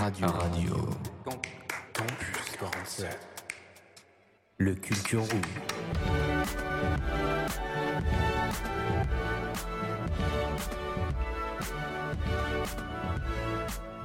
Radio. Radio. Campus 47. Le Culture Room.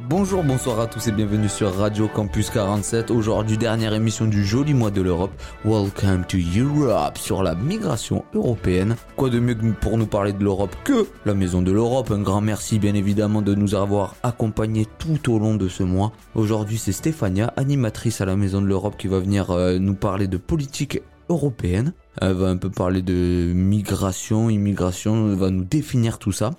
Bonjour, bonsoir à tous et bienvenue sur Radio Campus 47. Aujourd'hui, dernière émission du joli mois de l'Europe. Welcome to Europe sur la migration européenne. Quoi de mieux pour nous parler de l'Europe que la Maison de l'Europe? Un grand merci bien évidemment de nous avoir accompagnés tout au long de ce mois. Aujourd'hui, c'est Stéphania, animatrice à la Maison de l'Europe, qui va venir euh, nous parler de politique européenne. Elle va un peu parler de migration, immigration, elle va nous définir tout ça.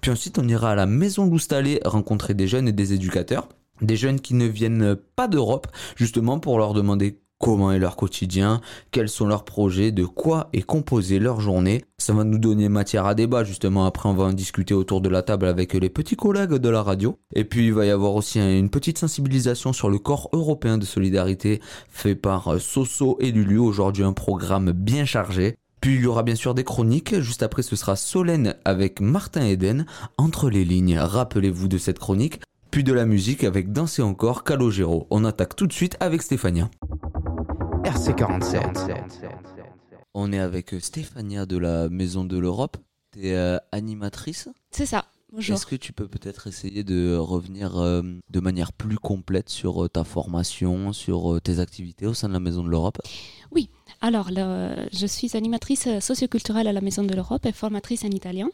Puis ensuite, on ira à la maison Loustalé rencontrer des jeunes et des éducateurs. Des jeunes qui ne viennent pas d'Europe, justement pour leur demander comment est leur quotidien, quels sont leurs projets, de quoi est composée leur journée. Ça va nous donner matière à débat justement. Après, on va en discuter autour de la table avec les petits collègues de la radio. Et puis, il va y avoir aussi une petite sensibilisation sur le corps européen de solidarité fait par Soso et Lulu. Aujourd'hui, un programme bien chargé. Puis il y aura bien sûr des chroniques, juste après ce sera Solène avec Martin Eden, entre les lignes, rappelez-vous de cette chronique, puis de la musique avec Danser encore, Calogero. On attaque tout de suite avec Stéphania. RC47. On est avec Stéphania de la Maison de l'Europe. Tu es animatrice? C'est ça. Bonjour. Est-ce que tu peux peut-être essayer de revenir euh, de manière plus complète sur euh, ta formation, sur euh, tes activités au sein de la Maison de l'Europe? Oui. Alors, le- je suis animatrice socioculturelle à la Maison de l'Europe et formatrice en italien.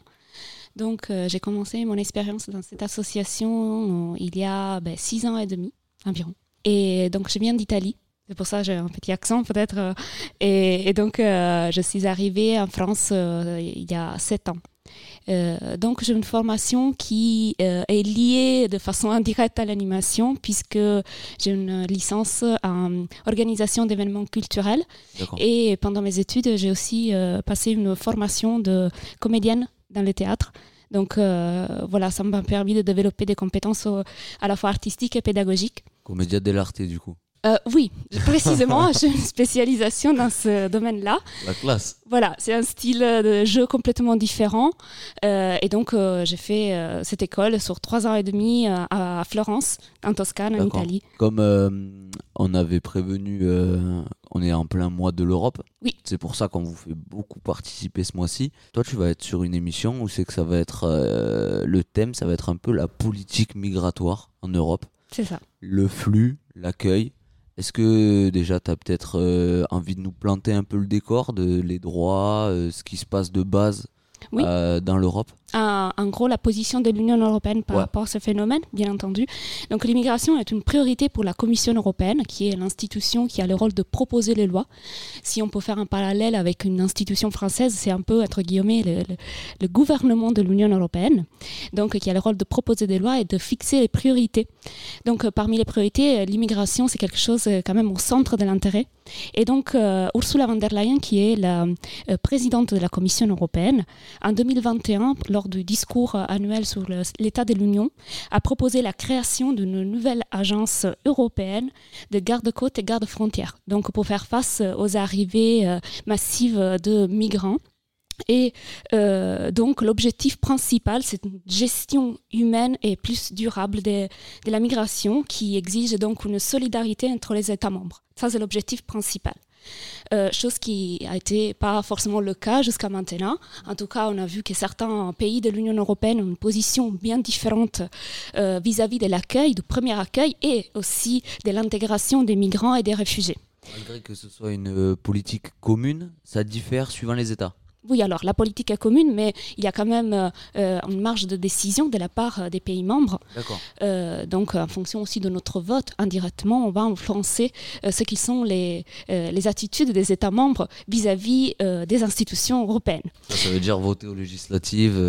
Donc, euh, j'ai commencé mon expérience dans cette association euh, il y a ben, six ans et demi environ. Et donc, je viens d'Italie. C'est pour ça que j'ai un petit accent peut-être. euh, Et, et donc, euh, je suis arrivée en France euh, il y a sept ans. Euh, donc, j'ai une formation qui est liée de façon indirecte à l'animation, puisque j'ai une licence en organisation d'événements culturels. Et pendant mes études, j'ai aussi passé une formation de comédienne dans le théâtre. Donc euh, voilà, ça m'a permis de développer des compétences à la fois artistiques et pédagogiques. Comédia dell'arte du coup. Euh, oui, précisément, j'ai une spécialisation dans ce domaine-là. La classe. Voilà, c'est un style de jeu complètement différent. Euh, et donc, euh, j'ai fait cette école sur trois ans et demi à Florence, en Toscane, en. Italie. Comme on avait prévenu, on est en plein mois de l'Europe. Oui. C'est pour ça qu'on vous fait beaucoup participer ce mois-ci. Toi, tu vas être sur une émission où c'est que ça va être le thème, ça va être un peu la politique migratoire en Europe, C'est ça. le flux, l'accueil. Est-ce que déjà tu as peut-être euh, envie de nous planter un peu le décor de les droits, euh, ce qui se passe de base Oui. euh, dans l'Europe? En, en gros la position de l'Union européenne par Ouais. rapport à ce phénomène, bien entendu. Donc l'immigration est une priorité pour la Commission européenne, qui est l'institution qui a le rôle de proposer les lois. Si on peut faire un parallèle avec une institution française, c'est un peu, entre guillemets, le, le- le gouvernement de l'Union européenne, donc qui a le rôle de proposer des lois et de fixer les priorités. Donc euh, parmi les priorités, euh, l'immigration, c'est quelque chose euh, quand même au centre de l'intérêt. Et donc euh, Ursula von der Leyen, qui est la euh, présidente de la Commission européenne, en 2021, lors du discours euh, annuel sur l'état de l'Union, a proposé la création d'une nouvelle agence européenne de garde-côtes et garde-frontières, donc pour faire face euh, aux arrivées euh, massives de migrants. Et donc l'objectif principal, c'est une gestion humaine et plus durable de, de la migration qui exige donc une solidarité entre les États membres. Ça, c'est l'objectif principal. Euh, chose qui a été pas forcément le cas jusqu'à maintenant. En tout cas, on a vu que certains pays de l'Union européenne ont une position bien différente euh, vis-à-vis de l'accueil, du premier accueil et aussi de l'intégration des migrants et des réfugiés. Malgré que ce soit une euh, politique commune, ça diffère suivant les États. Oui, alors la politique est commune, mais il y a quand même euh, euh, une marge de décision de la part euh, des pays membres. D'accord. Euh, donc, en fonction aussi de notre vote, indirectement, on va influencer euh, ce qui sont les, les attitudes des États membres vis-à-vis des institutions européennes. Ça, ça veut dire voter aux législatives.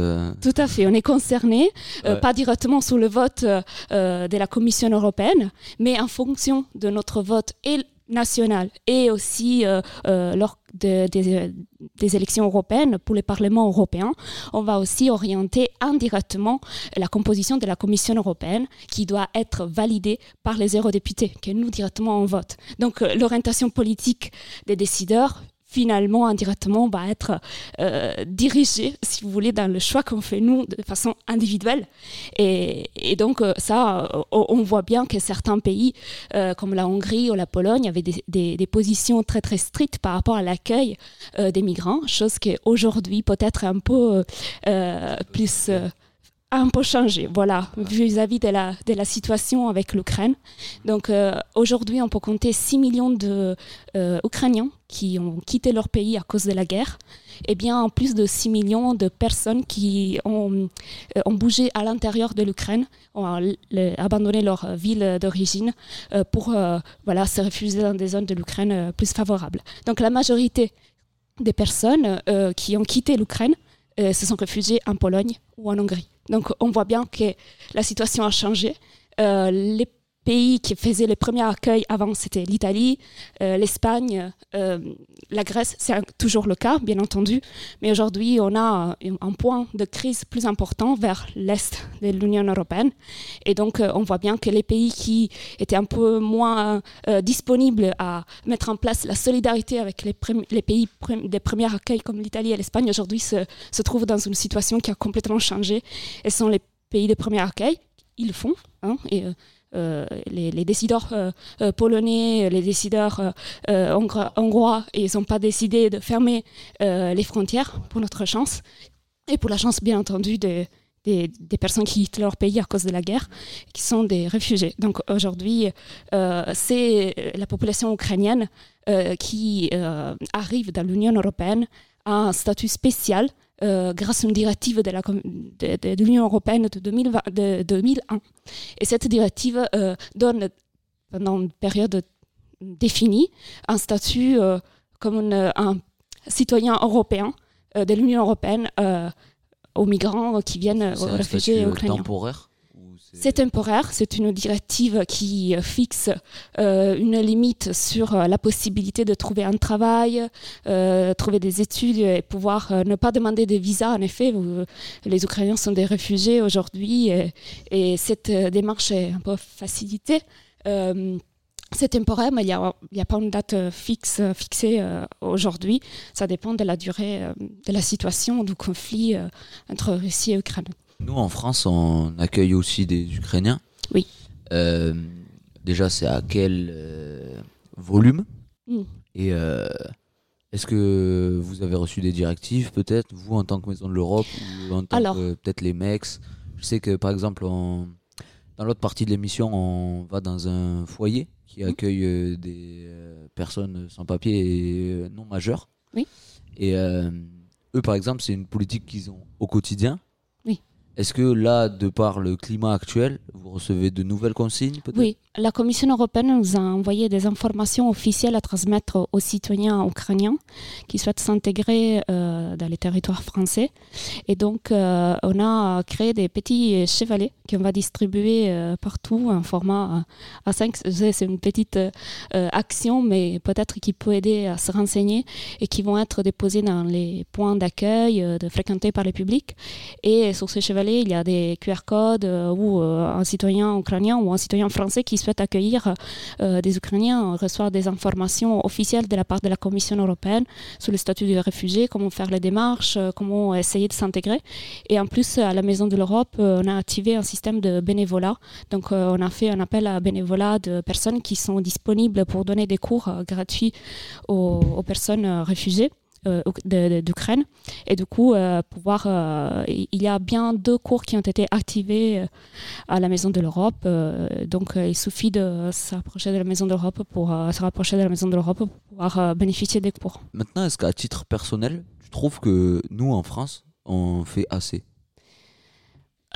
Tout à fait, on est concerné, Ouais. pas directement sous le vote de la Commission européenne, mais en fonction de notre vote et national et aussi euh, euh, lors de- des, des élections européennes pour le Parlement européen, on va aussi orienter indirectement la composition de la Commission européenne qui doit être validée par les eurodéputés, que nous directement on vote. Donc euh, l'orientation politique des décideurs finalement, indirectement, va être euh, dirigé, si vous voulez, dans le choix qu'on fait nous de façon individuelle. Et, donc, euh, ça, euh, on voit bien que certains pays, comme la Hongrie ou la Pologne, avaient des, positions très, très strictes par rapport à l'accueil des migrants, chose qui aujourd'hui peut-être un peu plus un peu changé, voilà, vis-à-vis de la, situation avec l'Ukraine. Donc euh, aujourd'hui, on peut compter 6 millions d'Ukrainiens euh, qui ont quitté leur pays à cause de la guerre, et bien en plus de 6 millions de personnes qui ont, euh, ont bougé à l'intérieur de l'Ukraine, ont abandonné leur ville d'origine pour voilà, se réfugier dans des zones de l'Ukraine plus favorables. Donc la majorité des personnes qui ont quitté l'Ukraine se sont réfugiées en Pologne ou en Hongrie. Donc on voit bien que la situation a changé. Euh, pays qui faisaient les premiers accueils avant, c'était l'Italie, euh, l'Espagne, euh, la Grèce, c'est toujours le cas, bien entendu. Mais aujourd'hui, on a un point de crise plus important vers l'Est de l'Union européenne. Et donc, on voit bien que les pays qui étaient un peu moins disponibles à mettre en place la solidarité avec les, pays des premiers accueils comme l'Italie et l'Espagne, aujourd'hui se, trouvent dans une situation qui a complètement changé. Et sont les pays de premier accueil, ils le font. Hein, euh, les, décideurs euh, euh, polonais, les décideurs hongrois, ils n'ont pas décidé de fermer les frontières pour notre chance et pour la chance, bien entendu, des, des, personnes qui quittent leur pays à cause de la guerre, qui sont des réfugiés. Donc aujourd'hui, c'est la population ukrainienne qui arrive dans l'Union européenne à un statut spécial euh, grâce à une directive de, l'Union européenne de, 2001. Et cette directive euh, donne, pendant une période définie, un statut euh, comme un citoyen européen de l'Union européenne aux migrants qui viennent, aux réfugiés ukrainiens. temporaire? C'est temporaire, c'est une directive qui fixe euh, une limite sur euh, la possibilité de trouver un travail, euh, trouver des études et pouvoir ne pas demander de visa. En effet, les Ukrainiens sont des réfugiés aujourd'hui et, cette démarche est un peu facilitée. c'est temporaire, mais il n'y a, a, pas une date fixe, fixée aujourd'hui. Ça dépend de la durée de la situation du conflit entre Russie et Ukraine. Nous, en France, on accueille aussi des Ukrainiens. Oui. Euh, déjà, c'est à quel euh, volume mm. Et euh, est-ce que vous avez reçu des directives, peut-être, vous, en tant que Maison de l'Europe, ou en tant que peut-être les MEX Je sais que, par exemple, dans l'autre partie de l'émission, on va dans un foyer qui mm. accueille des personnes sans papier et non majeures. Oui. Et eux, par exemple, c'est une politique qu'ils ont au quotidien. Est-ce que là, de par le climat actuel, vous recevez de nouvelles consignes Oui, la Commission européenne nous a envoyé des informations officielles à transmettre aux citoyens ukrainiens qui souhaitent s'intégrer euh, dans les territoires français. Et donc, euh, on a créé des petits chevalets qu'on va distribuer euh, partout en format A5. C'est une petite action, mais peut-être qui peut aider à se renseigner et qui vont être déposés dans les points d'accueil fréquentés par le public. Et sur ces chevalets, il y a des QR codes où un citoyen ukrainien ou un citoyen français qui souhaite accueillir euh, des Ukrainiens reçoit des informations officielles de la part de la Commission européenne sur le statut de réfugié, comment faire les démarches, euh, comment essayer de s'intégrer. Et en plus, à la Maison de l'Europe, euh, on a activé un système de bénévolat. Donc, on a fait un appel à bénévolat de personnes qui sont disponibles pour donner des cours gratuits aux personnes réfugiées. Euh, d'Ukraine. Et du coup, euh, pouvoir, euh, il y a bien deux cours qui ont été activés à la Maison de l'Europe. donc, il suffit de s'approcher de la Maison de l'Europe pour se rapprocher de la Maison de l'Europe pour pouvoir bénéficier des cours. Maintenant, est-ce qu'à titre personnel, tu trouves que nous, en France, on fait assez?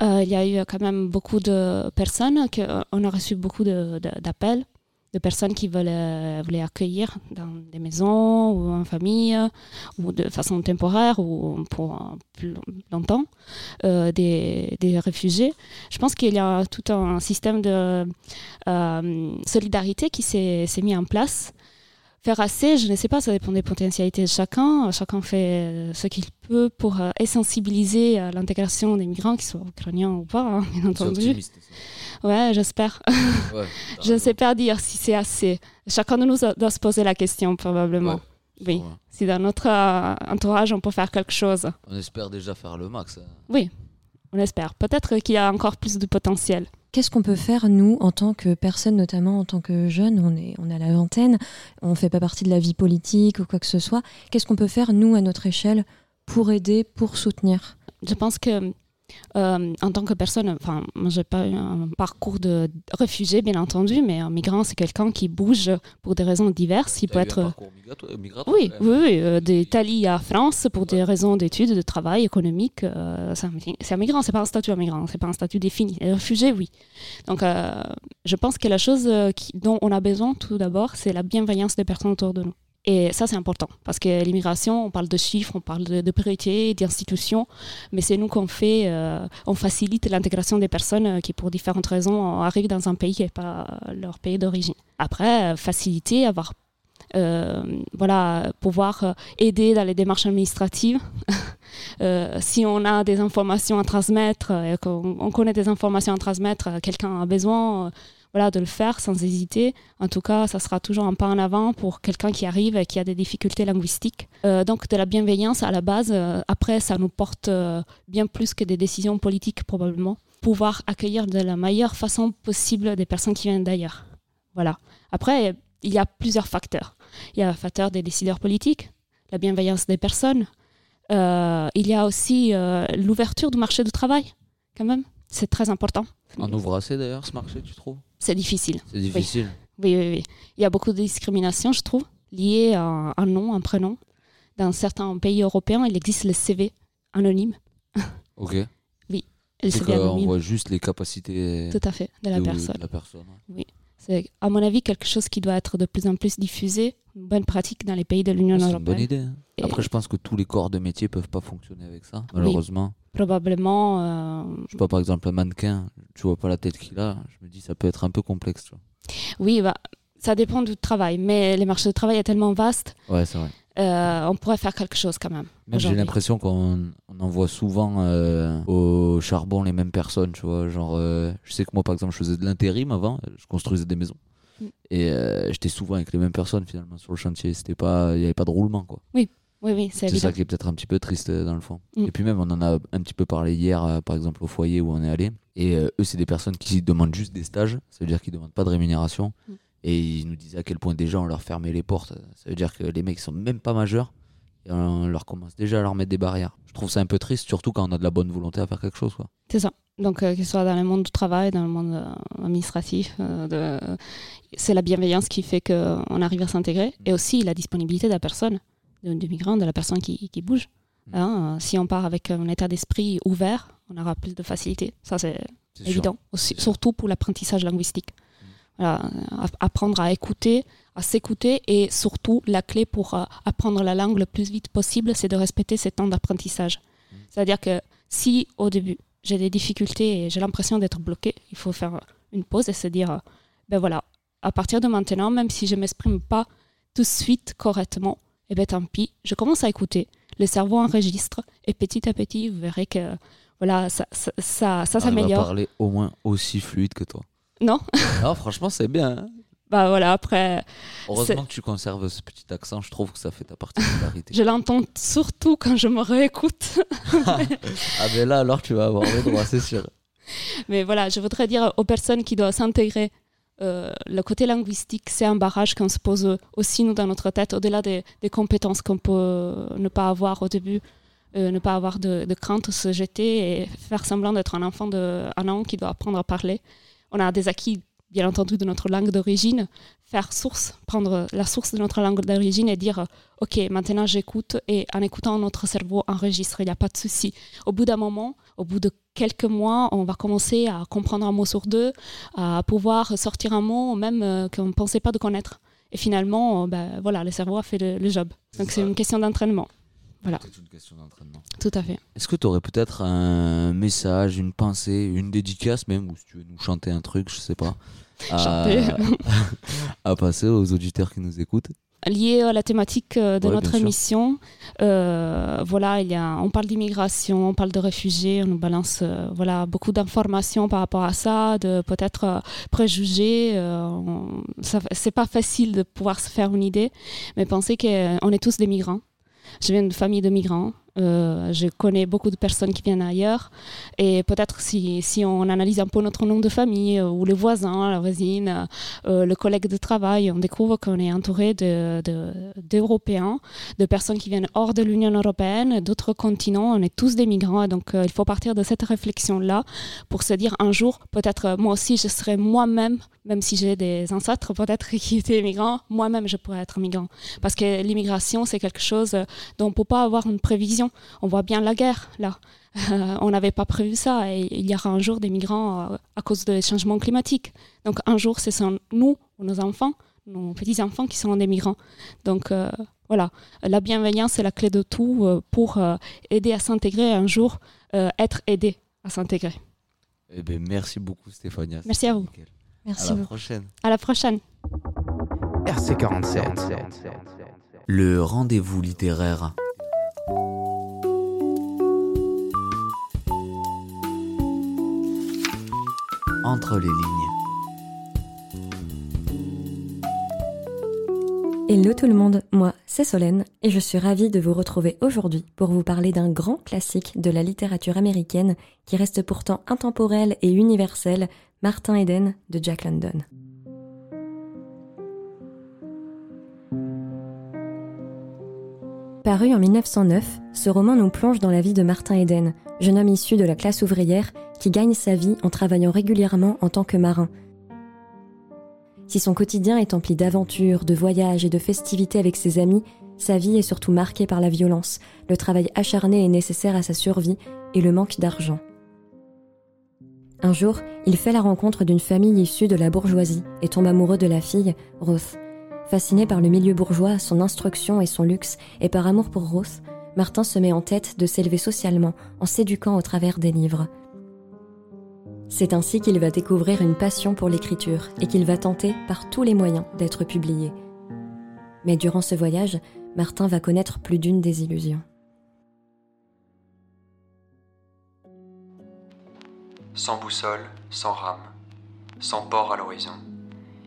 Il y a eu quand même beaucoup de personnes, que, on a reçu beaucoup d'appels de personnes qui veulent, euh, accueillir dans des maisons ou en famille ou de façon temporaire ou pour plus longtemps euh, des, des, réfugiés. Je pense qu'il y a tout un système de euh, solidarité qui s'est mis en place faire assez, je ne sais pas, ça dépend des potentialités de chacun. Chacun fait ce qu'il peut pour sensibiliser à l'intégration des migrants, qu'ils soient ukrainiens ou pas, hein, bien entendu. Ouais, j'espère. je ne sais pas dire si c'est assez. Chacun de nous doit se poser la question, probablement. Oui. Si dans notre euh, entourage, on peut faire quelque chose, On espère déjà faire le max. hein. on espère. Peut-être qu'il y a encore plus de potentiel. Qu'est-ce qu'on peut faire, nous, en tant que personne, notamment en tant que jeunes On est, on à la vingtaine, on ne fait pas partie de la vie politique ou quoi que ce soit. Qu'est-ce qu'on peut faire, nous, à notre échelle, pour aider, pour soutenir? Je pense que euh, en tant que personne, enfin, moi j'ai pas eu un parcours de réfugié, bien entendu, mais un migrant, c'est quelqu'un qui bouge pour des raisons diverses. Il peut un être migrato- migratoire, Oui, oui, oui, euh, d'Italie à France pour des raisons d'études, de travail, économique. euh, c'est un, un migrant, c'est pas un statut un migrant, c'est pas un statut défini. Les réfugiés, oui. Donc, euh, je pense que la chose euh, qui- dont on a besoin tout d'abord, c'est la bienveillance des personnes autour de nous. Et ça, c'est important parce que l'immigration, on parle de chiffres, on parle de, de priorités, d'institutions, mais c'est nous qu'on fait, euh, on facilite l'intégration des personnes euh, qui, pour différentes raisons, arrivent dans un pays qui n'est pas leur pays d'origine. Après, euh, faciliter, avoir euh, voilà, pouvoir euh, aider dans les démarches administratives. Euh, si on a des informations à transmettre, euh, et qu'on on connaît des informations à transmettre, euh, quelqu'un a besoin euh, voilà, de le faire sans hésiter. En tout cas, ça sera toujours un pas en avant pour quelqu'un qui arrive et qui a des difficultés linguistiques. Euh, donc de la bienveillance à la base, euh, après, ça nous porte euh, bien plus que des décisions politiques probablement. Pouvoir accueillir de la meilleure façon possible des personnes qui viennent d'ailleurs. Voilà. Après, il y a plusieurs facteurs. Il y a le facteur des décideurs politiques, la bienveillance des personnes. Il y a aussi l'ouverture du marché du travail, quand même. C'est très important. On ouvre assez d'ailleurs ce marché, tu trouves? C'est difficile. C'est difficile. Oui, oui, oui. Il y a beaucoup de discrimination, je trouve, liées à un nom, un prénom. Dans certains pays européens, il existe le CV anonyme. Ok. Le C'est CV anonyme, voit juste les capacités tout à fait, de la de, personne. de la personne. ouais. C'est, à mon avis, quelque chose qui doit être de plus en plus diffusé, une bonne pratique dans les pays de l'Union C'est une européenne. bonne idée. hein. Et Après, je pense que tous les corps de métier peuvent pas fonctionner avec ça, malheureusement. probablement, euh, Je sais pas, par exemple, un mannequin, tu vois pas la tête qu'il a, je me dis ça peut être un peu complexe. Tu vois. oui, bah, ça dépend du travail, mais les marchés de travail est tellement vaste, Ouais, c'est vrai. Euh, on pourrait faire quelque chose quand même. Même j'ai l'impression qu'on on envoie souvent euh, au charbon les mêmes personnes, tu vois. Genre, euh, je sais que moi, par exemple, je faisais de l'intérim avant, je construisais des maisons. Mm. Et j'étais souvent avec les mêmes personnes finalement sur le chantier. C'était pas, il n'y avait pas de roulement quoi. Oui, oui, c'est C'est ça qui est peut-être un petit peu triste dans le fond. Mm. Et puis même, on en a un petit peu parlé hier, par exemple au foyer où on est allé. Et eux, c'est des personnes qui demandent juste des stages. Ça veut dire qu'ils demandent pas de rémunération. Mm. Et ils nous disaient à quel point déjà on leur fermait les portes. Ça veut dire que les mecs sont même pas majeurs. Et on leur commence déjà à leur mettre des barrières. Je trouve ça un peu triste, surtout quand on a de la bonne volonté à faire quelque chose. C'est ça. Donc, euh, que ce soit dans le monde du travail, dans le monde euh, administratif, euh, de... c'est la bienveillance qui fait qu'on arrive à s'intégrer et aussi la disponibilité de la personne, du migrant, de la personne qui, qui bouge. Mm. Hein, euh, si on part avec un état d'esprit ouvert, on aura plus de facilité. Ça, c'est évident. Aussi- surtout pour l'apprentissage linguistique. Euh, app- apprendre à écouter, à s'écouter et surtout la clé pour euh, apprendre la langue le plus vite possible, c'est de respecter ces temps d'apprentissage. Mm. C'est-à-dire que si au début j'ai des difficultés et j'ai l'impression d'être bloqué, il faut faire une pause et se dire, euh, ben voilà, à partir de maintenant, même si je m'exprime pas tout de suite correctement, eh ben tant pis, je commence à écouter, le cerveau enregistre et petit à petit, vous verrez que voilà, ça, ça, ça, ça s'améliore. parler au moins aussi fluide que toi. Non Non, franchement, c'est bien. hein. Bah voilà, après, Heureusement que tu conserves ce petit accent, je trouve que ça fait ta particularité. je l'entends surtout quand je me réécoute. ah ben là, alors tu vas avoir le droit, c'est sûr. Mais voilà, je voudrais dire aux personnes qui doivent s'intégrer, euh, le côté linguistique, c'est un barrage qu'on se pose aussi nous dans notre tête, au-delà des, des compétences qu'on peut ne pas avoir au début, euh, ne pas avoir de, de crainte, se jeter et faire semblant d'être un enfant de un an qui doit apprendre à parler. On a des acquis, bien entendu, de notre langue d'origine. Faire source, prendre la source de notre langue d'origine et dire, OK, maintenant j'écoute et en écoutant, notre cerveau enregistre, il n'y a pas de souci. Au bout d'un moment, au bout de quelques mois, on va commencer à comprendre un mot sur deux, à pouvoir sortir un mot même euh, qu'on ne pensait pas de connaître. Et finalement, euh, ben, voilà, le cerveau a fait le, le job. Donc C'est une question d'entraînement. Voilà. C'est une question d'entraînement. Tout à fait. Est-ce que tu aurais peut-être un message, une pensée, une dédicace même, ou si tu veux nous chanter un truc, je sais pas, à, à passer aux auditeurs qui nous écoutent? Lié à la thématique euh, de Ouais, notre émission, euh, voilà, il y a, on parle d'immigration, on parle de réfugiés, on nous balance euh, voilà, beaucoup d'informations par rapport à ça, de peut-être euh, préjugés. euh, c'est pas facile de pouvoir se faire une idée, mais pensez qu'on est tous des migrants. Je viens d'une famille de migrants. Euh, je connais beaucoup de personnes qui viennent ailleurs. Et peut-être si, on analyse un peu notre nom de famille, euh, ou les voisins, la voisine, euh, le collègue de travail, on découvre qu'on est entouré de- de- d'Européens, de, personnes qui viennent hors de l'Union européenne, d'autres continents. On est tous des migrants. Donc il faut partir de cette réflexion-là pour se dire un jour, peut-être moi aussi, je serai moi-même, même si j'ai des ancêtres peut-être qui étaient migrants, moi-même je pourrais être migrant. Parce que l'immigration, c'est quelque chose dont on ne peut pas avoir une prévision. On voit bien la guerre, là. Euh, on n'avait pas prévu ça et il y aura un jour des migrants euh, à cause des changements climatiques. Donc un jour, ce sont nous, ou nos enfants, nos petits-enfants qui seront des migrants. Donc euh, voilà, la bienveillance est la clé de tout euh, pour euh, aider à s'intégrer et un jour, euh, être aidé à s'intégrer. Eh ben, merci beaucoup, Stéphania. Merci à vous. Nickel. Merci À la beaucoup. prochaine. À la prochaine. RC47. Le rendez-vous littéraire. Entre les lignes. Hello tout le monde, moi c'est Solène et je suis ravie de vous retrouver aujourd'hui pour vous parler d'un grand classique de la littérature américaine qui reste pourtant intemporel et universel, Martin Eden de Jack London. Paru en 1909, ce roman nous plonge dans la vie de Martin Eden, jeune homme issu de la classe ouvrière qui gagne sa vie en travaillant régulièrement en tant que marin. Si son quotidien est empli d'aventures, de voyages et de festivités avec ses amis, sa vie est surtout marquée par la violence, le travail acharné et nécessaire à sa survie et le manque d'argent. Un jour, il fait la rencontre d'une famille issue de la bourgeoisie et tombe amoureux de la fille, Ruth. Fasciné par le milieu bourgeois, son instruction et son luxe, et par amour pour Ruth, Martin se met en tête de s'élever socialement en s'éduquant au travers des livres. C'est ainsi qu'il va découvrir une passion pour l'écriture et qu'il va tenter par tous les moyens d'être publié. Mais durant ce voyage, Martin va connaître plus d'une désillusion. Sans boussole, sans rame, sans port à l'horizon,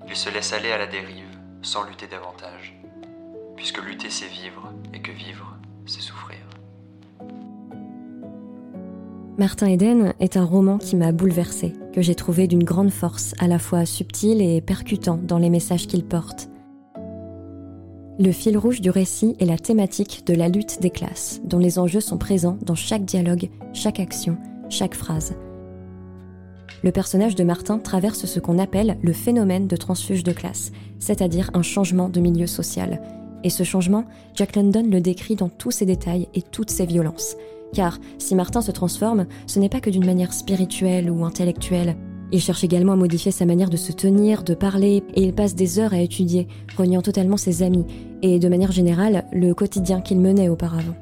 il se laisse aller à la dérive, sans lutter davantage, puisque lutter c'est vivre, et que vivre c'est souffrir. Martin Eden est un roman qui m'a bouleversée, que j'ai trouvé d'une grande force, à la fois subtil et percutant dans les messages qu'il porte. Le fil rouge du récit est la thématique de la lutte des classes, dont les enjeux sont présents dans chaque dialogue, chaque action, chaque phrase. Le personnage de Martin traverse ce qu'on appelle le phénomène de transfuge de classe, c'est-à-dire un changement de milieu social. Et ce changement, Jack London le décrit dans tous ses détails et toutes ses violences. Car si Martin se transforme, ce n'est pas que d'une manière spirituelle ou intellectuelle. Il cherche également à modifier sa manière de se tenir, de parler, et il passe des heures à étudier, reniant totalement ses amis, et de manière générale, le quotidien qu'il menait auparavant.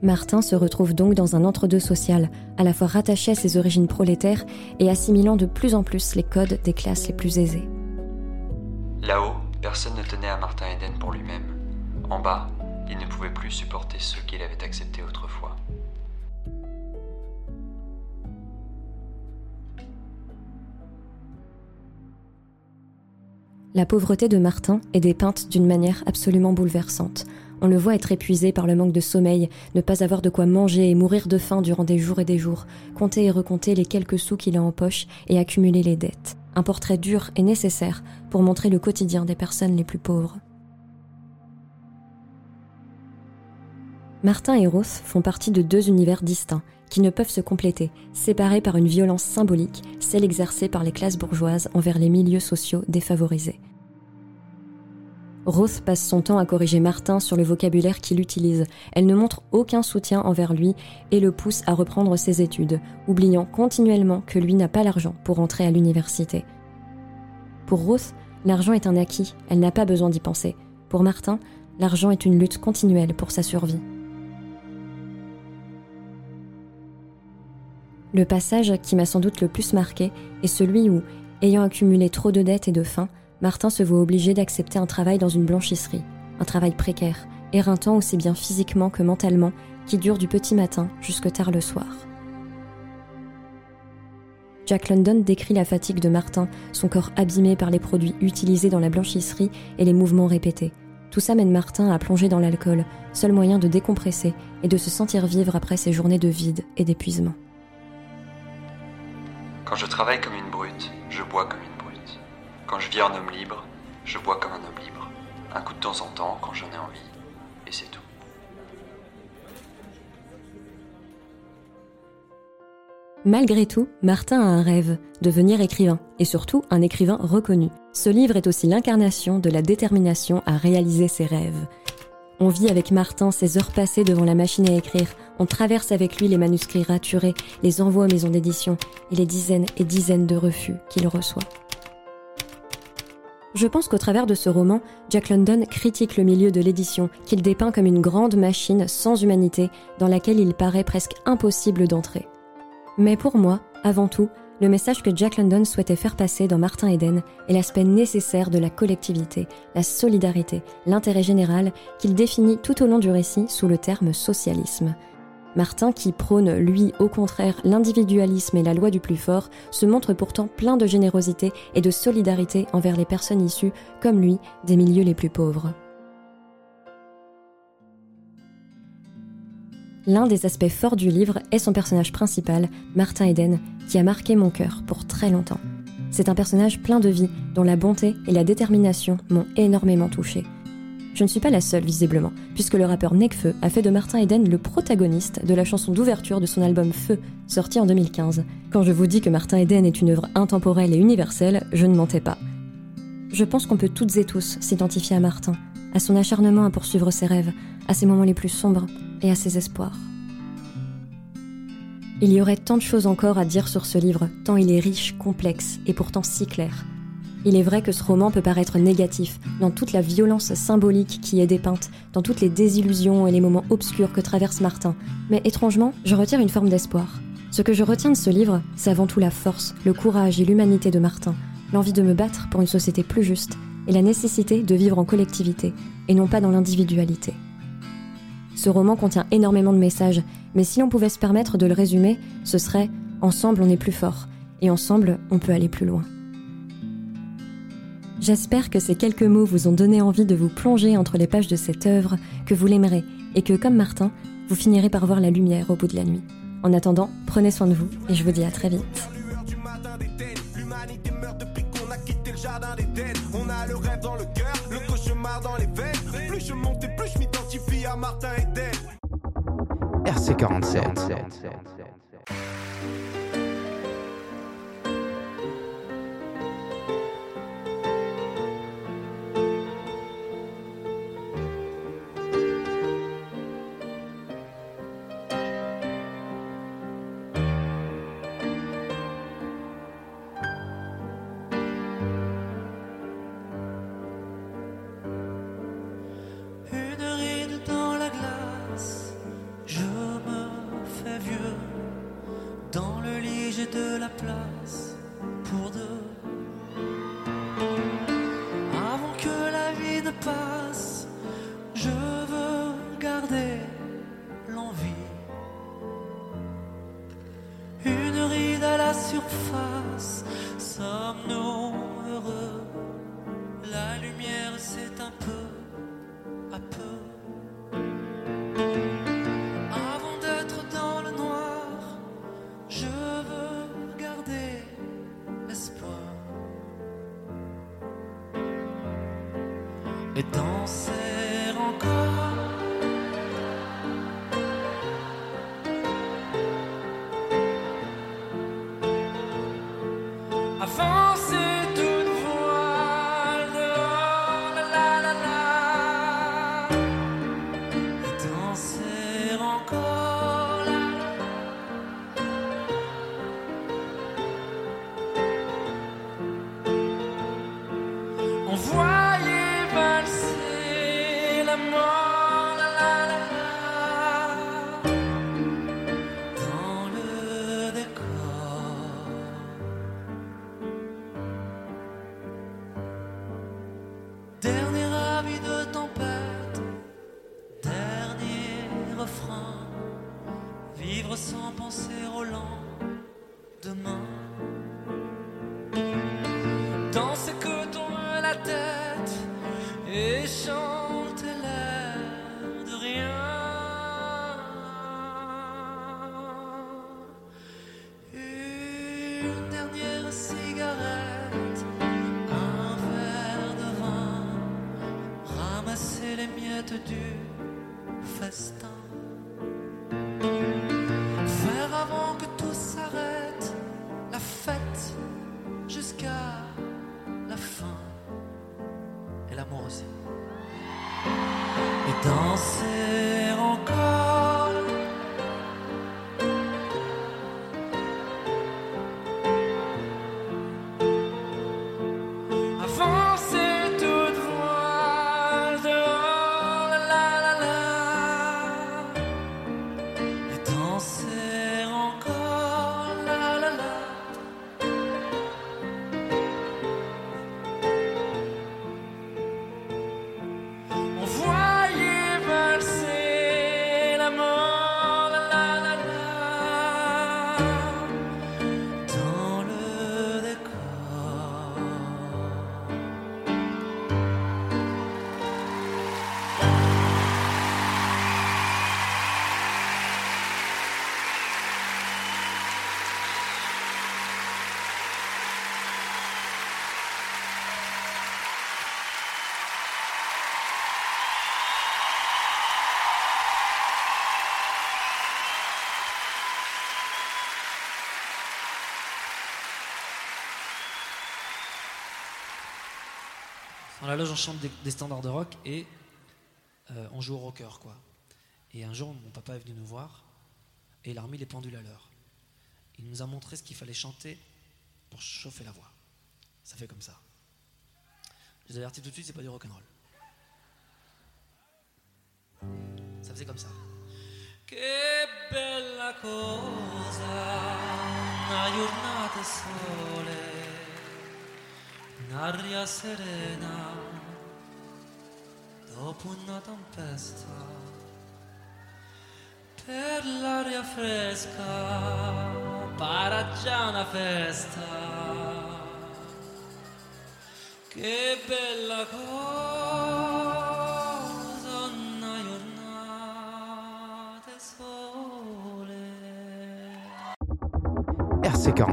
Martin se retrouve donc dans un entre-deux social, à la fois rattaché à ses origines prolétaires et assimilant de plus en plus les codes des classes les plus aisées. Là-haut, personne ne tenait à Martin Eden pour lui-même. En bas, il ne pouvait plus supporter ceux qu'il avait acceptés autrefois. La pauvreté de Martin est dépeinte d'une manière absolument bouleversante. On le voit être épuisé par le manque de sommeil, ne pas avoir de quoi manger et mourir de faim durant des jours et des jours, compter et recompter les quelques sous qu'il a en poche et accumuler les dettes. Un portrait dur et nécessaire pour montrer le quotidien des personnes les plus pauvres. Martin et Ruth font partie de deux univers distincts qui ne peuvent se compléter, séparés par une violence symbolique, celle exercée par les classes bourgeoises envers les milieux sociaux défavorisés. Ruth passe son temps à corriger Martin sur le vocabulaire qu'il utilise. Elle ne montre aucun soutien envers lui et le pousse à reprendre ses études, oubliant continuellement que lui n'a pas l'argent pour entrer à l'université. Pour Ruth, l'argent est un acquis, elle n'a pas besoin d'y penser. Pour Martin, l'argent est une lutte continuelle pour sa survie. Le passage qui m'a sans doute le plus marqué est celui où, ayant accumulé trop de dettes et de faim, Martin se voit obligé d'accepter un travail dans une blanchisserie, un travail précaire, éreintant aussi bien physiquement que mentalement, qui dure du petit matin jusque tard le soir. Jack London décrit la fatigue de Martin, son corps abîmé par les produits utilisés dans la blanchisserie et les mouvements répétés. Tout ça mène Martin à plonger dans l'alcool, seul moyen de décompresser et de se sentir vivre après ces journées de vide et d'épuisement. Quand je travaille comme une brute, je bois comme une. Quand je vis en homme libre, je bois comme un homme libre. Un coup de temps en temps quand j'en ai envie, et c'est tout. Malgré tout, Martin a un rêve, devenir écrivain, et surtout un écrivain reconnu. Ce livre est aussi l'incarnation de la détermination à réaliser ses rêves. On vit avec Martin ses heures passées devant la machine à écrire, on traverse avec lui les manuscrits raturés, les envois aux maisons d'édition et les dizaines et dizaines de refus qu'il reçoit. Je pense qu'au travers de ce roman, Jack London critique le milieu de l'édition, qu'il dépeint comme une grande machine sans humanité dans laquelle il paraît presque impossible d'entrer. Mais pour moi, avant tout, le message que Jack London souhaitait faire passer dans Martin Eden est l'aspect nécessaire de la collectivité, la solidarité, l'intérêt général qu'il définit tout au long du récit sous le terme socialisme. Martin, qui prône, lui, au contraire, l'individualisme et la loi du plus fort, se montre pourtant plein de générosité et de solidarité envers les personnes issues, comme lui, des milieux les plus pauvres. L'un des aspects forts du livre est son personnage principal, Martin Eden, qui a marqué mon cœur pour très longtemps. C'est un personnage plein de vie, dont la bonté et la détermination m'ont énormément touché. Je ne suis pas la seule, visiblement, puisque le rappeur Nekfeu a fait de Martin Eden le protagoniste de la chanson d'ouverture de son album Feu, sorti en 2015. Quand je vous dis que Martin Eden est une œuvre intemporelle et universelle, je ne mentais pas. Je pense qu'on peut toutes et tous s'identifier à Martin, à son acharnement à poursuivre ses rêves, à ses moments les plus sombres et à ses espoirs. Il y aurait tant de choses encore à dire sur ce livre, tant il est riche, complexe et pourtant si clair. Il est vrai que ce roman peut paraître négatif, dans toute la violence symbolique qui est dépeinte, dans toutes les désillusions et les moments obscurs que traverse Martin, mais étrangement, je retire une forme d'espoir. Ce que je retiens de ce livre, c'est avant tout la force, le courage et l'humanité de Martin, l'envie de me battre pour une société plus juste, et la nécessité de vivre en collectivité, et non pas dans l'individualité. Ce roman contient énormément de messages, mais si l'on pouvait se permettre de le résumer, ce serait Ensemble on est plus fort, et ensemble on peut aller plus loin. J'espère que ces quelques mots vous ont donné envie de vous plonger entre les pages de cette œuvre, que vous l'aimerez, et que, comme Martin, vous finirez par voir la lumière au bout de la nuit. En attendant, prenez soin de vous, et je vous dis à très vite. On a le rêve dans le cœur, le cauchemar dans les veines. Plus je monte et plus je m'identifie à Martin Eden. RC47. De la place pour deux. Avant que la vie ne passe, je veux garder l'envie. Une ride à la surface, sommes-nous Dans la loge, on chante des, standards de rock et euh, on joue au rocker, quoi. Et un jour, mon papa est venu nous voir et il a remis les pendules à l'heure. Il nous a montré ce qu'il fallait chanter pour chauffer la voix. Ça fait comme ça. Je vous avertis tout de suite, c'est pas du rock'n'roll. Ça faisait comme ça. Che bella cosa, un'aria serena, dopo una tempesta. Per l'aria fresca, para già una festa. Che bella cosa, una giornata sole. RC47.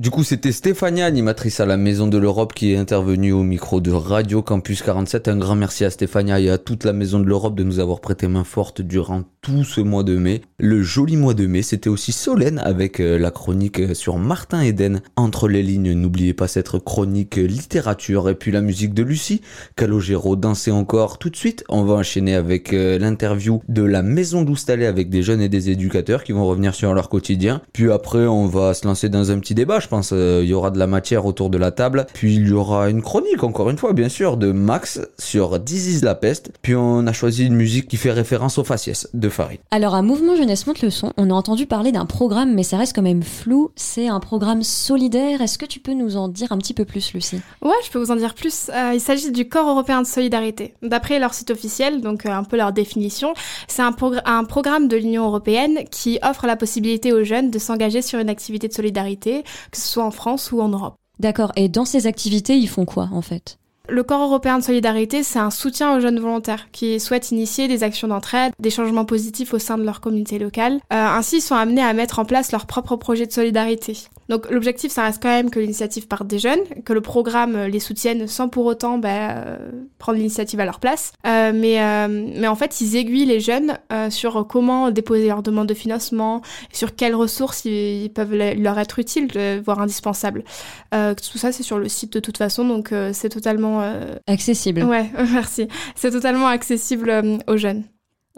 Du coup, c'était Stéphania, animatrice à la Maison de l'Europe, qui est intervenue au micro de Radio Campus 47. Un grand merci à Stéphania et à toute la Maison de l'Europe de nous avoir prêté main forte durant tout ce mois de mai. Le joli mois de mai, c'était aussi Solène avec euh, la chronique euh, sur Martin Eden. Entre les lignes, n'oubliez pas cette chronique euh, littérature et puis la musique de Lucie. Calogero, dansez encore. Tout de suite, on va enchaîner avec l'interview de la Maison d'Oustalé avec des jeunes et des éducateurs qui vont revenir sur leur quotidien. Puis après, on va se lancer dans un petit débat, je pense. Euh, Il y aura de la matière autour de la table. Puis il y aura une chronique, encore une fois, bien sûr, de Max sur This is la peste. Puis on a choisi une musique qui fait référence au faciès de Farid. Alors à Mouvement Jeunesse Monte le Son, on a entendu parler d'un programme, mais ça reste quand même flou. C'est un programme solidaire. Est-ce que tu peux nous en dire un petit peu plus, Lucie? Ouais, je peux vous en dire plus. Euh, il s'agit du Corps européen de solidarité. D'après leur site officiel, donc euh, un peu leur définition, c'est un, progr- un programme de l'Union européenne qui offre la possibilité aux jeunes de s'engager sur une activité de solidarité, que ce soit en France ou en Europe. D'accord. Et dans ces activités, ils font quoi en fait? Le Corps européen de solidarité, c'est un soutien aux jeunes volontaires qui souhaitent initier des actions d'entraide, des changements positifs au sein de leur communauté locale. Euh, ainsi, ils sont amenés à mettre en place leur propre projet de solidarité. Donc l'objectif, ça reste quand même que l'initiative parte des jeunes, que le programme euh, les soutienne sans pour autant bah, euh, prendre l'initiative à leur place. Euh, mais, euh, mais en fait, ils aiguillent les jeunes euh, sur comment déposer leur demande de financement, sur quelles ressources ils, ils peuvent le- leur être utiles, euh, voire indispensables. Euh, tout ça, c'est sur le site de toute façon, donc euh, c'est totalement... euh, Accessible. Ouais, merci. C'est totalement accessible aux jeunes.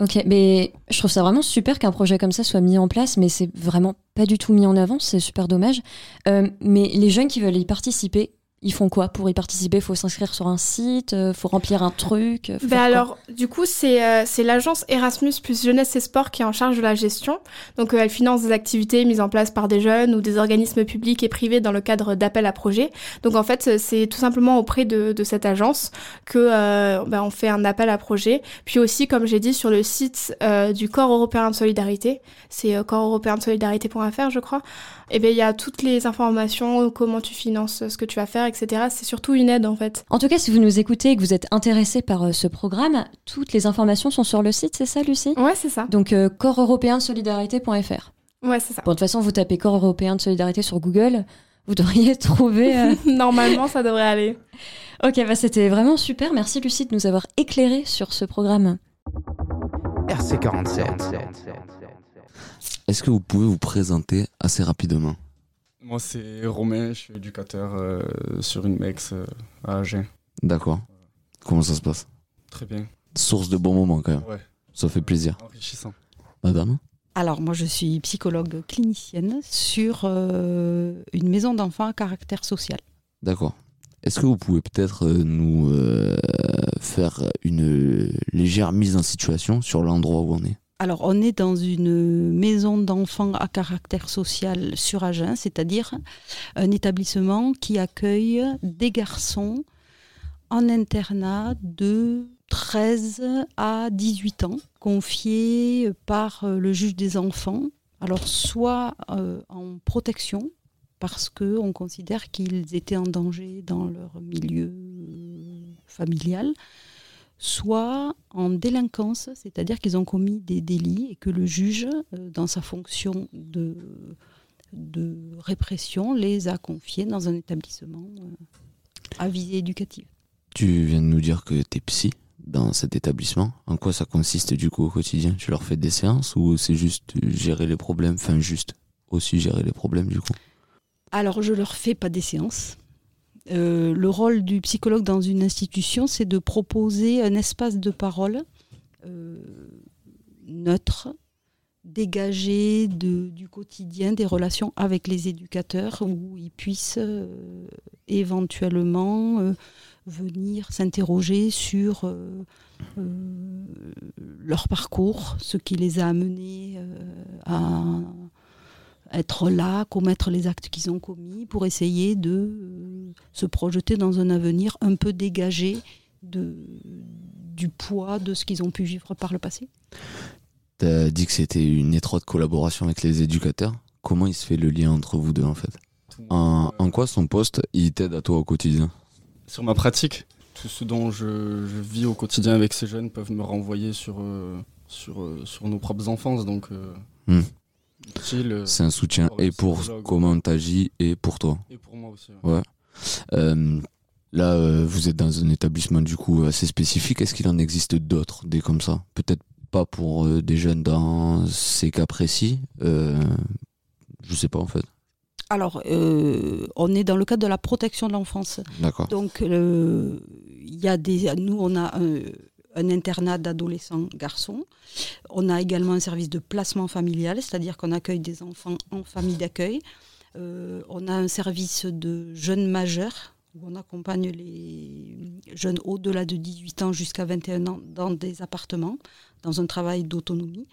Ok, mais je trouve ça vraiment super qu'un projet comme ça soit mis en place, mais c'est vraiment pas du tout mis en avant, c'est super dommage. Euh, mais les jeunes qui veulent y participer, ils font quoi pour y participer? Faut s'inscrire sur un site, euh, faut remplir un truc. Ben quoi? alors, du coup, c'est euh, c'est l'agence Erasmus plus Jeunesse et Sport qui est en charge de la gestion. Donc, euh, elle finance des activités mises en place par des jeunes ou des organismes publics et privés dans le cadre d'appels à projets. Donc, en fait, c'est tout simplement auprès de, de cette agence que euh, ben, on fait un appel à projet. Puis aussi, comme j'ai dit, sur le site du Corps européen de solidarité, c'est euh, corps européen de solidarité.fr, je crois. Et ben il y a toutes les informations, comment tu finances ce que tu vas faire, etc. C'est surtout une aide en fait. En tout cas, si vous nous écoutez et que vous êtes intéressé par euh, ce programme, toutes les informations sont sur le site, c'est ça, Lucie? Ouais, c'est ça. Donc, euh, corps européen de solidarité.fr. Ouais, c'est ça. Bon, de toute façon, vous tapez corps européen de solidarité sur Google, vous devriez trouver. euh, Normalement, ça devrait aller. Ok, bah c'était vraiment super. Merci Lucie de nous avoir éclairé sur ce programme. RC47. Est-ce que vous pouvez vous présenter assez rapidement? Moi, c'est Romain, je suis éducateur euh, sur une MEX euh, à Agen. D'accord. Comment ça se passe? Très bien. Source de bons moments quand même. Ouais, Ça fait plaisir. enrichissant. Madame? Alors, moi, je suis psychologue clinicienne sur euh, une maison d'enfants à caractère social. D'accord. Est-ce que vous pouvez peut-être nous euh, faire une légère mise en situation sur l'endroit où on est? Alors, on est dans une maison d'enfants à caractère social sur Agen, c'est-à-dire un établissement qui accueille des garçons en internat de 13 à 18 ans, confiés par le juge des enfants. Alors, soit euh, en protection, parce qu'on considère qu'ils étaient en danger dans leur milieu familial, soit en délinquance, c'est-à-dire qu'ils ont commis des délits et que le juge, euh, dans sa fonction de, de répression, les a confiés dans un établissement euh, à visée éducative. Tu viens de nous dire que tu es psy dans cet établissement. En quoi ça consiste du coup au quotidien? Tu leur fais des séances ou c'est juste gérer les problèmes Enfin, juste aussi gérer les problèmes du coup? Alors, je leur fais pas des séances. Euh, le rôle du psychologue dans une institution, c'est de proposer un espace de parole euh, neutre, dégagé de- du quotidien, des relations avec les éducateurs, où ils puissent euh, éventuellement venir s'interroger sur leur parcours, ce qui les a amenés à être là, commettre les actes qu'ils ont commis, pour essayer de euh, se projeter dans un avenir un peu dégagé de, du poids de ce qu'ils ont pu vivre par le passé. Tu as dit que c'était une étroite collaboration avec les éducateurs. Comment il se fait le lien entre vous deux en fait? En, euh, en quoi son poste il t'aide à toi au quotidien? Sur ma pratique, tout ce dont je, je vis au quotidien avec ces jeunes peuvent me renvoyer sur, euh, sur, euh, sur nos propres enfances. Donc, euh, Hmm. Euh, C'est un soutien et pour comment t'agis et pour toi. et pour moi aussi. ouais. Ouais. Euh, là, euh, vous êtes dans un établissement du coup assez spécifique. Est-ce qu'il en existe d'autres, des comme ça? Peut-être pas pour euh, des jeunes dans ces cas précis. Euh, je sais pas en fait. Alors, euh, on est dans le cadre de la protection de l'enfance. D'accord. Donc, euh, il y a des, nous, on a un, internat d'adolescents garçons. On a également un service de placement familial, c'est-à-dire qu'on accueille des enfants en famille d'accueil. Euh, on a un service de jeunes majeurs où on accompagne les jeunes au-delà de 18 ans jusqu'à 21 ans dans des appartements, dans un travail d'autonomie.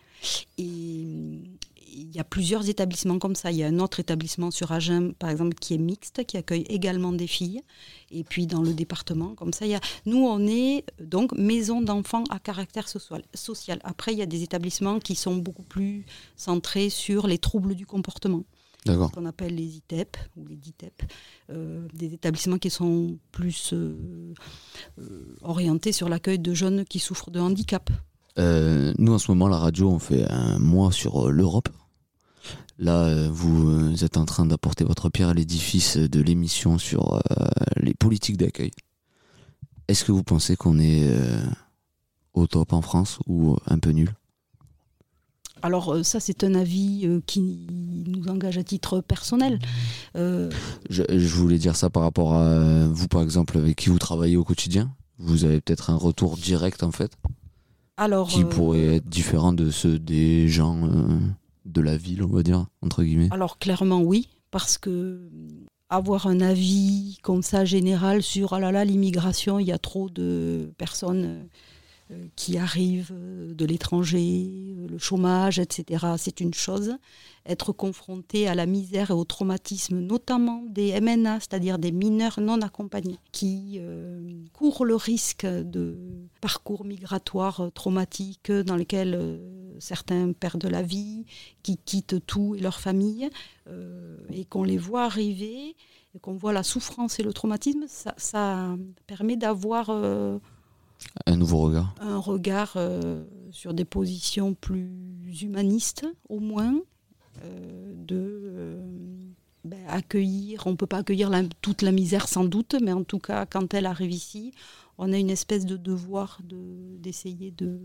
Il y a plusieurs établissements comme ça. Il y a un autre établissement sur Agen, par exemple, qui est mixte, qui accueille également des filles. Et puis dans le département, comme ça, il y a... nous, on est donc maison d'enfants à caractère social. Après, il y a des établissements qui sont beaucoup plus centrés sur les troubles du comportement D'accord. qu'on appelle les ITEP ou les DITEP, euh, des établissements qui sont plus euh, euh, orientés sur l'accueil de jeunes qui souffrent de handicap. Nous, en ce moment, la radio, on fait un mois sur l'Europe. Là, euh, vous euh, êtes en train d'apporter votre pierre à l'édifice de l'émission sur euh, les politiques d'accueil. Est-ce que vous pensez qu'on est au top en France ou un peu nul? Alors ça, c'est un avis euh, qui nous engage à titre personnel. Euh, je, je voulais dire ça par rapport à vous, par exemple, avec qui vous travaillez au quotidien. Vous avez peut-être un retour direct, en fait, alors, qui euh, pourrait être différent de ceux des gens de la ville, on va dire, entre guillemets. alors clairement oui, parce que avoir un avis comme ça général sur ah là là l'immigration, il y a trop de personnes euh, qui arrivent euh, de l'étranger, euh, le chômage, etc. C'est une chose. Être confronté à la misère et au traumatisme, notamment des MNA, c'est-à-dire des mineurs non accompagnés, qui courent le risque de parcours migratoires traumatiques dans lesquels certains perdent la vie, qui quittent tout et leur famille, et qu'on les voit arriver, et qu'on voit la souffrance et le traumatisme, ça, permet d'avoir un nouveau regard Un regard euh, sur des positions plus humanistes, au moins, euh, de euh, ben, accueillir. On ne peut pas accueillir toute la misère sans doute, mais en tout cas, quand elle arrive ici, on a une espèce de devoir d'essayer de,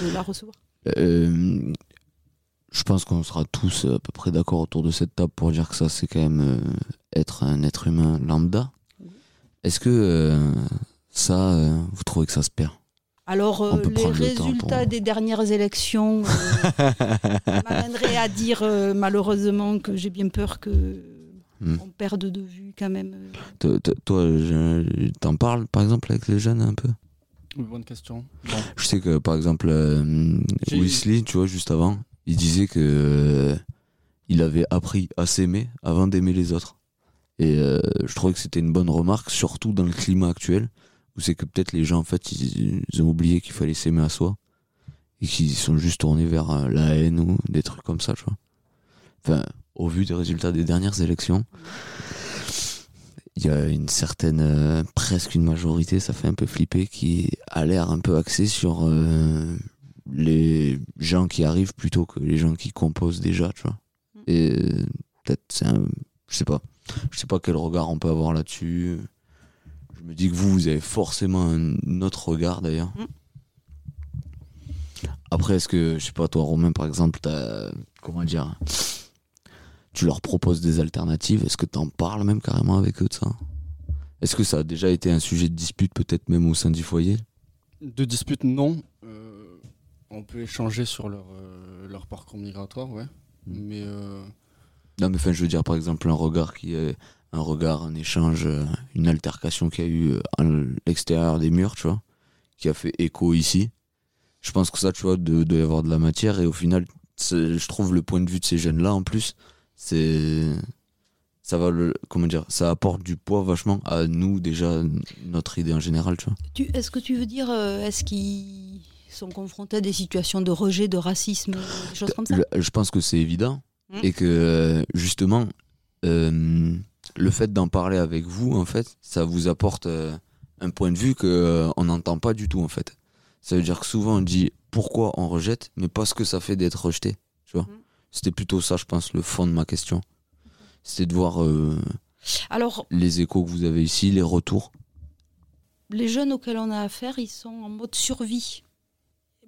de, la recevoir. Je pense qu'on sera tous à peu près d'accord autour de cette table pour dire que ça, c'est quand même être un être humain lambda. Est-ce que ça, euh, vous trouvez que ça se perd? Alors, euh, les résultats des dernières élections euh, m'amèneraient à dire malheureusement que j'ai bien peur que hmm. on perde de vue quand même. Toi, t'en parles par exemple avec les jeunes un peu? Bonne question. Je sais que par exemple, Weasley, tu vois, juste avant, il disait que il avait appris à s'aimer avant d'aimer les autres. Et je trouvais que c'était une bonne remarque, surtout dans le climat actuel ou c'est que peut-être les gens, en fait, ils, ont oublié qu'il fallait s'aimer à soi et qu'ils sont juste tournés vers euh, la haine ou des trucs comme ça, tu vois. Enfin, au vu des résultats des dernières élections, il y a une certaine, euh, presque une majorité, ça fait un peu flipper, qui a l'air un peu axée sur euh, les gens qui arrivent plutôt que les gens qui composent déjà, tu vois. Et peut-être c'est un. Je sais pas. Je sais pas quel regard on peut avoir là-dessus. Je me dis que vous, vous avez forcément un autre regard d'ailleurs. Mm. Après, est-ce que, je sais pas, toi, Romain, par exemple, as, comment dire, tu leur proposes des alternatives Est-ce que tu en parles même carrément avec eux de ça? Est-ce que ça a déjà été un sujet de dispute, peut-être même au sein du foyer? De dispute, non. Euh, on peut échanger sur leur, euh, leur parcours migratoire, ouais. Mm. Mais. Euh, non, mais enfin, je veux dire, par exemple, un regard qui est un regard, un échange, euh, une altercation qui a eu à l'extérieur des murs, tu vois, qui a fait écho ici. Je pense que ça, tu vois, doit y avoir de la matière et au final, je trouve le point de vue de ces jeunes-là en plus, c'est ça va le, comment dire ça apporte du poids vachement à nous déjà notre idée en général tu vois est-ce que tu veux dire euh, est-ce qu'ils sont confrontés à des situations de rejet de racisme des choses comme ça? Je pense que c'est évident mmh. et que justement le fait d'en parler avec vous, en fait, ça vous apporte euh, un point de vue que euh, on n'entend pas du tout, en fait. Ça veut dire que souvent on dit pourquoi on rejette, mais pas ce que ça fait d'être rejeté. Tu vois mhm. C'était plutôt ça, je pense, le fond de ma question. C'était de voir euh, Alors, les échos que vous avez ici, les retours. Les jeunes auxquels on a affaire, ils sont en mode survie.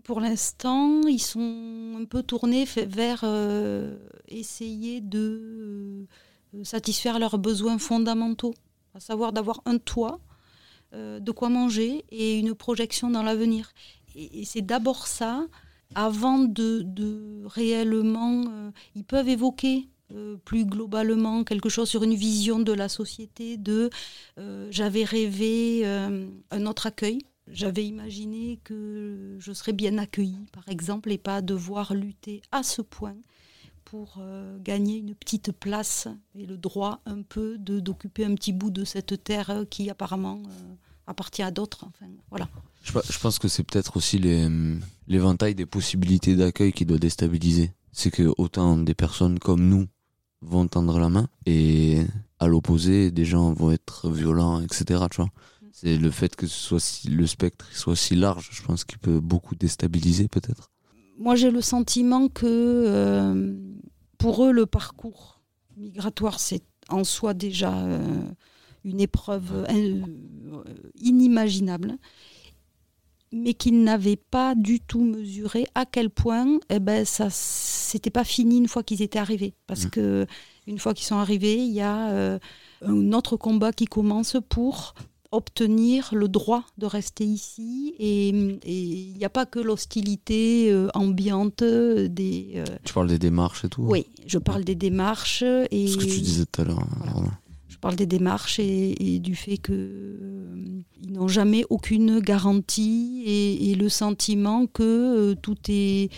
Pour l'instant, ils sont un peu tournés vers essayer de euh, satisfaire leurs besoins fondamentaux, à savoir d'avoir un toit, euh, de quoi manger et une projection dans l'avenir. Et, c'est d'abord ça, avant de, réellement... Euh, ils peuvent évoquer plus globalement quelque chose sur une vision de la société, de j'avais rêvé un autre accueil. J'avais imaginé que je serais bien accueillie, par exemple, et pas devoir lutter à ce point pour euh, gagner une petite place et le droit un peu d'occuper un petit bout de cette terre qui apparemment euh, appartient à d'autres. Enfin, voilà. Je, pense que c'est peut-être aussi l'éventail des possibilités d'accueil qui doit déstabiliser. C'est que autant des personnes comme nous vont tendre la main et à l'opposé, des gens vont être violents, etc. Tu vois c'est le fait que ce soit si, le spectre soit si large, je pense qu'il peut beaucoup déstabiliser peut-être moi j'ai le sentiment que euh, pour eux le parcours migratoire c'est en soi déjà euh, une épreuve euh, inimaginable mais qu'ils n'avaient pas du tout mesuré à quel point eh ben ça c'était pas fini une fois qu'ils étaient arrivés parce mmh. que une fois qu'ils sont arrivés il y a un autre combat qui commence pour obtenir le droit de rester ici. Et il n'y a pas que l'hostilité euh, ambiante des... Euh, tu parles des démarches et tout Oui, je parle des démarches. Et Ce que tu disais tout à l'heure. Je parle des démarches et, et du fait que euh, n'ont jamais aucune garantie et, et le sentiment que euh, tout est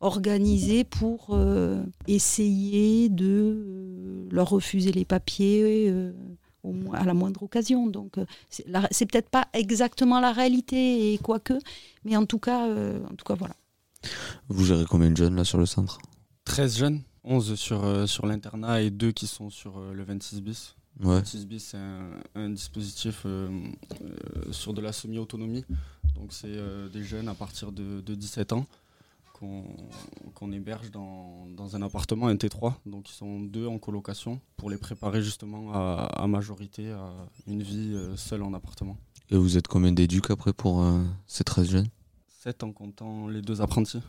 organisé pour euh, essayer de euh, leur refuser les papiers euh, au moins- à la moindre occasion. Donc c'est peut-être pas exactement la réalité et quoique, mais en tout cas, euh, en tout cas voilà. Vous gérez combien de jeunes là sur le centre? 13 jeunes, 11 sur, euh, sur l'internat et 2 qui sont sur euh, le 26 bis. Ouais. Le 26 bis, c'est un, un dispositif euh, euh, sur de la semi-autonomie. Donc, c'est euh, des jeunes à partir de, de 17 ans qu'on qu'on héberge dans, dans un appartement, un T3. Donc, ils sont deux en colocation pour les préparer justement à, à majorité, à une vie euh, seule en appartement. Et vous êtes combien d'éducs après pour euh, ces 13 jeunes? 7 en comptant les deux apprentis.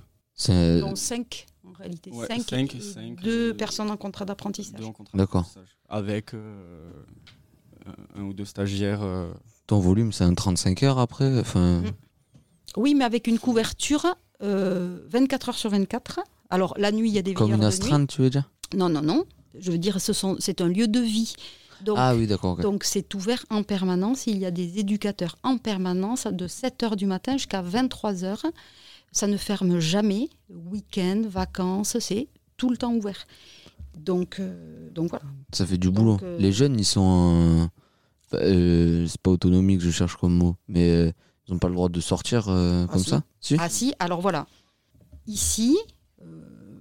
Donc 5 en réalité, Ouais, 5 cinq, et cinq, deux euh, personnes en contrat d'apprentissage. Deux en contrat D'accord. d'apprentissage. Avec euh, un, ou deux stagiaires. euh, Ton volume, c'est un 35 heures après enfin, Mm. Oui, mais avec une couverture euh, 24 heures sur 24. Alors la nuit, il y a des Comme une astreinte, tu veux dire? Non, non, non. Je veux dire, ce sont, c'est un lieu de vie. Donc, Ah oui, d'accord. donc c'est ouvert en permanence. Il y a des éducateurs en permanence de 7 heures du matin jusqu'à 23 heures. Ça ne ferme jamais. Week-end, vacances, c'est tout le temps ouvert. Donc, euh, donc voilà. Ça fait du boulot. euh, Les jeunes, ils sont. euh, c'est pas autonomique, je cherche comme mot. Mais euh, ils n'ont pas le droit de sortir Ah, comme si. ça Si Ah si, alors voilà. Ici,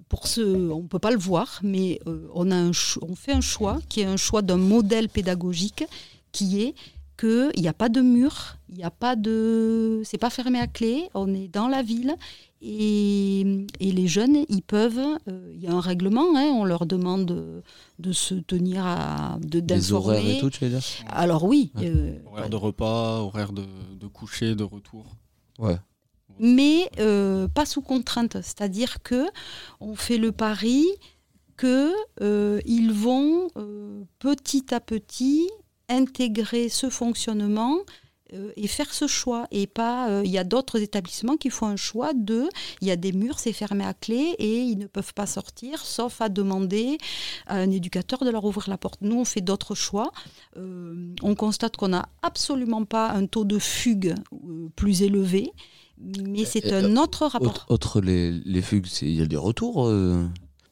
pour ceux, on ne peut pas le voir, mais on, a un on fait un choix qui est un choix d'un modèle pédagogique qui est qu'il n'y a pas de mur, il n'y a pas de... C'est pas fermé à clé, on est dans la ville et, et les jeunes, ils peuvent... euh, Il y a un règlement, hein, on leur demande de, de se tenir à... de- Les horaires et tout, tu veux dire? Alors oui, Ouais. euh, horaire de repas, horaire de, de coucher, de retour. Ouais. mais euh, pas sous contrainte. C'est-à-dire que on fait le pari que euh, ils vont euh, petit à petit intégrer ce fonctionnement euh, et faire ce choix. Et pas, euh, il y a d'autres établissements qui font un choix de, il y a des murs, c'est fermé à clé et ils ne peuvent pas sortir, sauf à demander à un éducateur de leur ouvrir la porte. Nous, on fait d'autres choix. Euh, on constate qu'on n'a absolument pas un taux de fugue euh, plus élevé, mais c'est un autre rapport. Autre, les, les fugues, il y a des retours.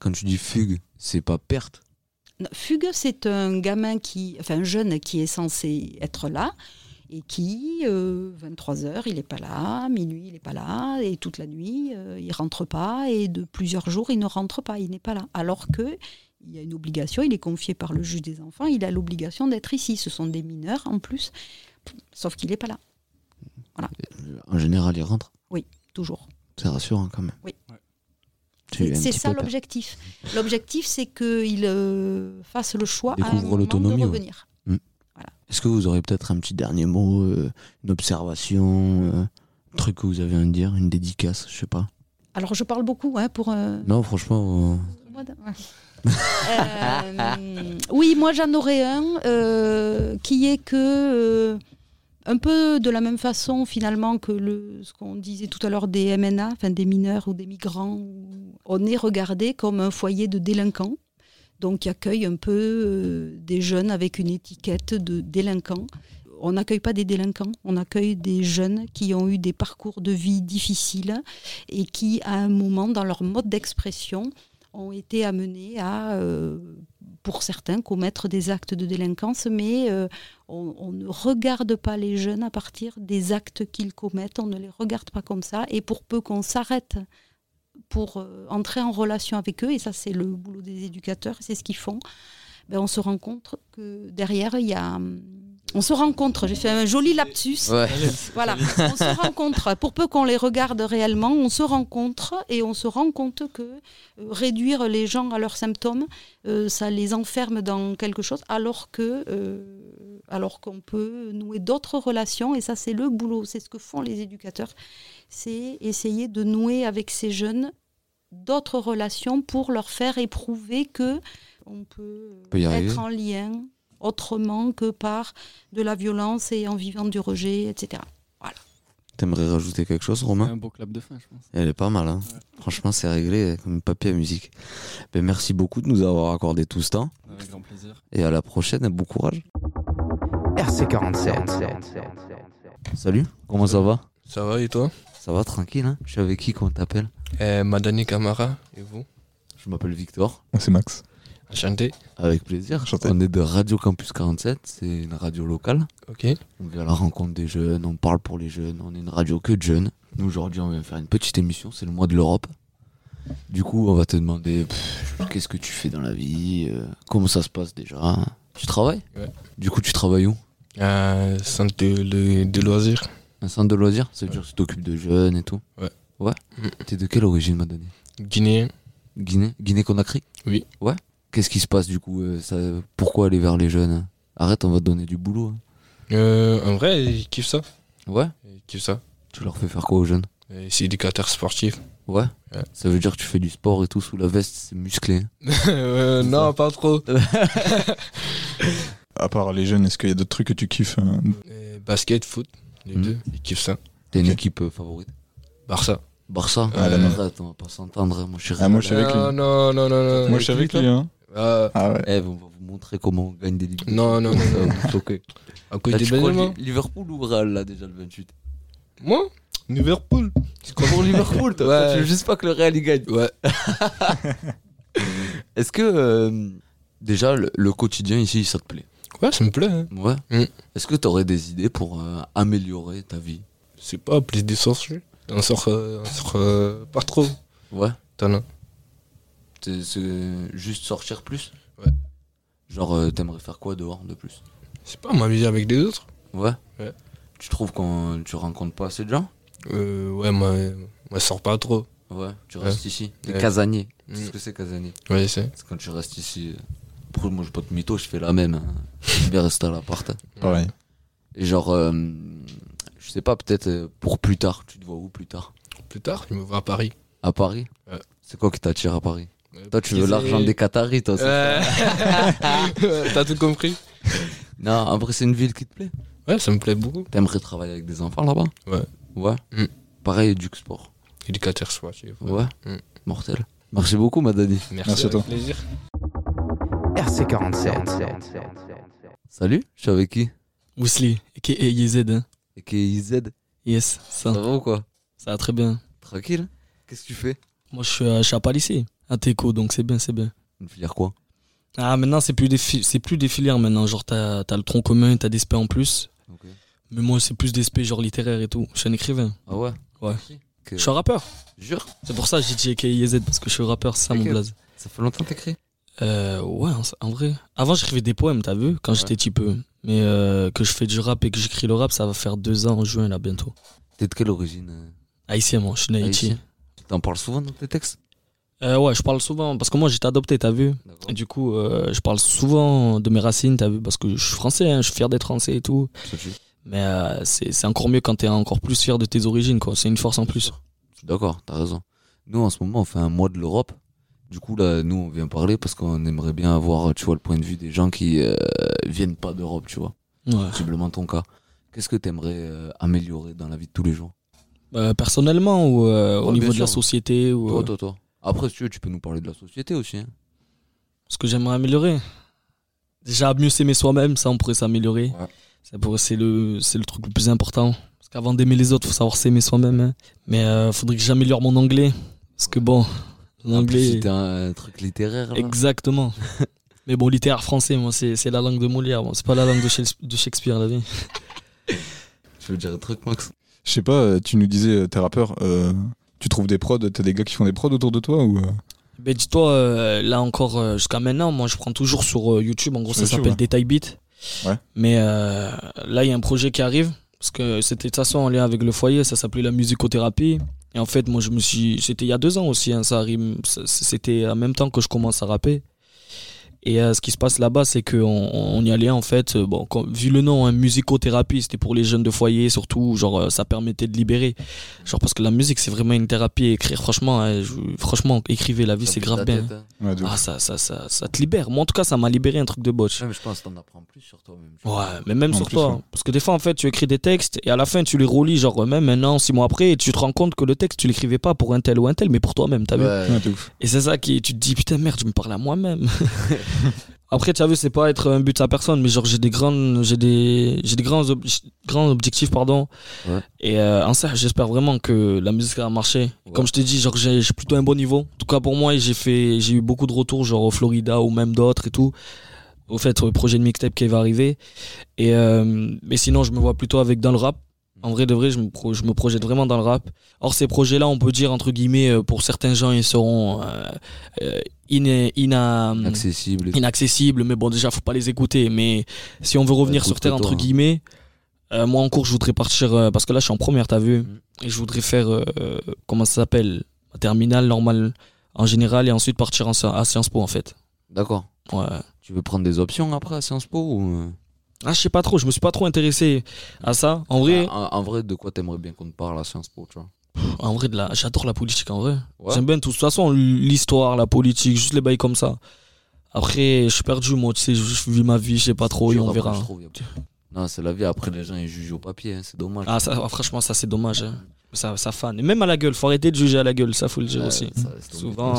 Quand tu dis fugue, c'est pas perte. Fugue, c'est un gamin qui, enfin un jeune qui est censé être là et qui, 23 heures, il n'est pas là, minuit, il n'est pas là, et toute la nuit, euh, il rentre pas, et de plusieurs jours, il ne rentre pas, il n'est pas là. Alors que il y a une obligation, il est confié par le juge des enfants, il a l'obligation d'être ici. Ce sont des mineurs en plus, sauf qu'il n'est pas là, En général, ils rentrent. toujours. C'est rassurant quand même. Oui. C'est ça l'objectif. L'objectif, c'est qu'il euh, fasse le choix à de l'autonomie, ouais. revenir. Est-ce que vous aurez peut-être un petit dernier mot, euh, une observation, euh, un truc que vous avez à dire, une dédicace, je sais pas? Alors, je parle beaucoup hein, pour... euh, Non, franchement, euh, de-. Euh, oui, moi j'en aurais un euh, qui est que, euh, un peu de la même façon finalement que le, ce qu'on disait tout à l'heure des MNA, enfin des mineurs ou des migrants, on est regardé comme un foyer de délinquants, donc qui accueille un peu euh, des jeunes avec une étiquette de délinquants. On n'accueille pas des délinquants, on accueille des jeunes qui ont eu des parcours de vie difficiles et qui, à un moment, dans leur mode d'expression, ont été amenés à, euh, pour certains, commettre des actes de délinquance, mais euh, on, ne regarde pas les jeunes à partir des actes qu'ils commettent, on ne les regarde pas comme ça, et pour peu qu'on s'arrête pour euh, entrer en relation avec eux, et ça c'est le boulot des éducateurs, c'est ce qu'ils font, ben, on se rend compte que derrière, il y a... hum, On se rencontre, j'ai fait un joli lapsus. ouais. Voilà, on se rencontre. Pour peu qu'on les regarde réellement, on se rencontre et on se rend compte que euh, réduire les gens à leurs symptômes, euh, ça les enferme dans quelque chose, alors que, euh, alors qu'on peut nouer d'autres relations. Et ça, c'est le boulot. C'est ce que font les éducateurs. C'est essayer de nouer avec ces jeunes d'autres relations pour leur faire éprouver que on peut, peut y arriver. être en lien autrement que par de la violence et en vivant du rejet, etc. T'aimerais rajouter quelque chose, Romain un beau clap de fin, je pense. Elle est pas mal, hein. Franchement, c'est réglé comme papier à musique. Ben, merci beaucoup de nous avoir accordé tout ce temps. Avec grand plaisir. Et à la prochaine et bon courage. RC47. Salut, comment ça va? Ça va et toi? Ça va tranquille, hein Je suis avec qui, comment t'appelles euh, Madani Camara, et vous? Je m'appelle Victor. Moi, c'est Max. Enchanté. Avec plaisir. Enchanté. On est de Radio Campus 47, c'est une radio locale. Ok. On vient à la rencontre des jeunes, on parle pour les jeunes, on est une radio que de jeunes. Nous aujourd'hui on vient faire une petite émission, c'est le mois de l'Europe. Du coup on va te demander qu'est-ce que tu fais dans la vie, euh, comment ça se passe déjà? Tu travailles? Ouais. Du coup tu travailles où? Euh, centre de, de- de loisirs. Un centre de loisirs Ça veut dire que tu t'occupes de jeunes et tout Ouais. Ouais Mm. T'es de quelle origine Madani? Guinéen. Guinée? Guinée-Conakry? Oui. Ouais Qu'est-ce qui se passe du coup euh, ça, Pourquoi aller vers les jeunes? Arrête, on va te donner du boulot. hein. Euh, en vrai, ils kiffent ça. Ouais Ils kiffent ça. Tu leur fais faire quoi aux jeunes? Euh, C'est éducateur sportif. Ouais. Ouais. Ça veut dire que tu fais du sport et tout sous la veste, c'est musclé. Euh, non, pas trop. À part les jeunes, est-ce qu'il y a d'autres trucs que tu kiffes euh, Euh, basket, foot, les Mhm. deux, ils kiffent ça. T'as une équipe euh, favorite? Barça. Barça? Ah. Arrête, on va pas s'entendre. hein. Moi, je suis Ah, moi, je suis avec lui. non, non, non, non, non. Moi, je suis avec lui. Hein. Ah, Ah ouais. Eh, on va vous montrer comment on gagne des ligues. Non, non, non, non. c'est ok. à cause Là, des. Li- Liverpool ou Real, là, déjà, le 28 Moi? Liverpool. Tu crois pour Liverpool, toi? Ouais. Tu veux juste pas que le Real, il gagne Ouais. Est-ce que, euh, déjà, le, le quotidien ici, ça te plaît? Ouais, ça me plaît. hein. Ouais. Mm. Est-ce que t'aurais des idées pour euh, améliorer ta vie? C'est pas plus des sorties. On sort, euh, on sort euh, pas trop. Ouais. T'en as. C'est juste sortir plus Ouais. Genre, euh, t'aimerais faire quoi dehors de plus? C'est pas m'amuser avec des autres. Ouais. Ouais. Tu trouves qu'on tu rencontres pas assez de gens? Euh, ouais, moi, moi, je sors pas trop. Ouais. Tu Ouais. restes ici. T'es Ouais. casanier. Mm. C'est ce que c'est casanier. Ouais, c'est. C'est quand tu restes ici. euh, Après, moi, je pas de mytho, je fais la même. hein. J'aime bien rester à l'appart. hein. Pareil. Et genre, euh, je sais pas, peut-être euh, pour plus tard. Tu te vois où plus tard? Plus tard, je me vois à Paris. À Paris? Ouais. C'est quoi qui t'attire à Paris? Toi, tu veux l'argent des Qataris, toi. T'as tout compris Non, après, c'est une ville qui te plaît. Ouais, ça me plaît beaucoup. T'aimerais travailler avec des enfants là-bas? Ouais. Ouais. Mm. Pareil, du sport. Éducateur sportif. Ouais. Mm. Mortel. Merci beaucoup, Madani. Merci, Merci à toi. plaisir. RC47. Salut, je suis avec qui? Wesley, YZ. Hein. Qui est IZ. Yes, ça, Ça va ou quoi? Ça va très bien. Tranquille Qu'est-ce que tu fais? Moi, je suis à, je suis à Palissy, à Teco, donc c'est bien, c'est bien. Une filière quoi? Ah, maintenant, c'est plus des, c'est plus des filières maintenant. Genre, t'as as le tronc commun, t'as des SP en plus. Mais moi, c'est plus des SP genre littéraires et tout. Je suis un écrivain. Ah ouais? Ouais. Je suis un rappeur. Jure C'est pour ça que j'ai dit YZ, parce que je suis rappeur, c'est ça mon blaze. Ça fait longtemps que t'écris? Euh, ouais, en, vrai. Avant, j'écrivais des poèmes, t'as vu, quand j'étais petit peu. Mais euh, que je fais du rap et que j'écris le rap, ça va faire deux ans en juin, là, bientôt. T'es de quelle origine? Haïtien, moi, je suis né Haïti. T'en parles souvent dans tes textes? Euh, ouais, je parle souvent, parce que moi, j'étais adopté, t'as vu. Du coup, euh, je parle souvent de mes racines, t'as vu, parce que je suis français, hein, je suis fier d'être français et tout. Mais euh, c'est c'est encore mieux quand t'es encore plus fier de tes origines, quoi. C'est une force en plus. Je suis d'accord, t'as raison. Nous, en ce moment, on fait un mois de l'Europe. Du coup, là, nous, on vient parler parce qu'on aimerait bien avoir, tu vois, le point de vue des gens qui euh, viennent pas d'Europe, tu vois. Ouais. Possiblement ton cas. Qu'est-ce que t'aimerais améliorer dans la vie de tous les jours? Euh, personnellement ou euh, Ouais, au niveau de la société ou, Toi, toi, toi. Après, si tu veux, tu peux nous parler de la société aussi. hein. Ce que j'aimerais améliorer. Déjà, mieux s'aimer soi-même, ça, on pourrait s'améliorer. Ouais. C'est le, c'est le truc le plus important. Parce qu'avant d'aimer les autres, faut savoir s'aimer soi-même. hein. Mais euh, faudrait que j'améliore mon anglais. Parce que bon, l'anglais. C'était un, truc littéraire. là. Exactement. Mais bon, littéraire français, moi, c'est c'est la langue de Molière. Bon, c'est pas la langue de, Shakes- de Shakespeare, la vie. Tu veux dire un truc, Max? Je sais pas, euh, tu nous disais, euh, t'es rappeur, euh, tu trouves des prods, t'as des gars qui font des prods autour de toi ou Ben, dis-toi, euh, là encore, euh, jusqu'à maintenant, moi, je prends toujours sur euh, YouTube. En gros, ça s'appelle ouais. Detail Beat. Ouais. Mais là, il y a un projet qui arrive. Parce que c'était de toute façon en lien avec le foyer. Ça s'appelait la musicothérapie. Et en fait, moi, je me suis. C'était il y a deux ans aussi. hein, ça arrive. C'était en même temps que je commence à rapper. Et euh, ce qui se passe là-bas, c'est qu'on on y allait en fait, euh, bon, vu le nom, hein, musicothérapie, c'était pour les jeunes de foyer surtout, genre euh, ça permettait de libérer. Genre parce que la musique c'est vraiment une thérapie, écrire franchement, hein, je- franchement, écrivez la vie c'est grave bien. tête, hein. Ouais, Ah ça, ça, ça, ça te libère. Moi en tout cas ça m'a libéré un truc de botch. Ouais, mais je pense que t'en apprends plus sur toi-même. Ouais, mais même En sur plus, toi. ouais. Parce que des fois, en fait, tu écris des textes et à la fin, tu les relis, genre même un an, six mois après, et tu te rends compte que le texte, tu l'écrivais pas pour un tel ou un tel, mais pour toi-même, t'as vu Ouais. Ouais, de ouf. Et c'est ça qui, tu te dis, putain, merde, je me parle à moi-même. Après, tu as vu, c'est pas être un but à personne, mais genre j'ai des grandes, j'ai des, j'ai des grands, ob- grands objectifs, pardon. Ouais. Et euh, en ça, j'espère vraiment que la musique va marcher. Comme je t'ai dit, genre j'ai plutôt un bon niveau. En tout cas pour moi, j'ai fait, j'ai eu beaucoup de retours, genre au Florida ou même d'autres et tout. Au fait, au projet de mixtape qui va arriver. Et euh, mais sinon, je me vois plutôt avec dans le rap. En vrai de vrai, je me, pro- je me projette vraiment dans le rap. Or, ces projets-là, on peut dire, entre guillemets, euh, pour certains gens, ils seront euh, euh, ina- ina- Inaccessibles. Mais bon, déjà, faut pas les écouter. Mais si on veut revenir sur terre, entre hein. guillemets, euh, moi, en cours, je voudrais partir, euh, parce que là, je suis en première, t'as vu Mm. Et je voudrais faire, comment ça s'appelle terminale, normale, en général, et ensuite partir en, à Sciences Po, en fait. D'accord. Ouais. Tu veux prendre des options après à Sciences Po ou... Ah, je sais pas trop, je me suis pas trop intéressé à ça. En vrai, En, en vrai, de quoi t'aimerais bien qu'on te parle à Sciences Po, tu vois? En vrai, de la... j'adore la politique en vrai. Ouais. J'aime bien tout. De toute façon, l'histoire, la politique, juste les bails comme ça. Après, je suis perdu, moi, tu sais, je vis ma vie, je sais pas trop, et on verra. trouve, Non, c'est la vie. Après, les gens ils jugent au papier, hein, c'est dommage. Ah, ça, franchement, ça, c'est dommage. hein. Ça, ça fan. Et même à la gueule, faut arrêter de juger à la gueule, ça, faut le dire Ouais, aussi. ça, Souvent.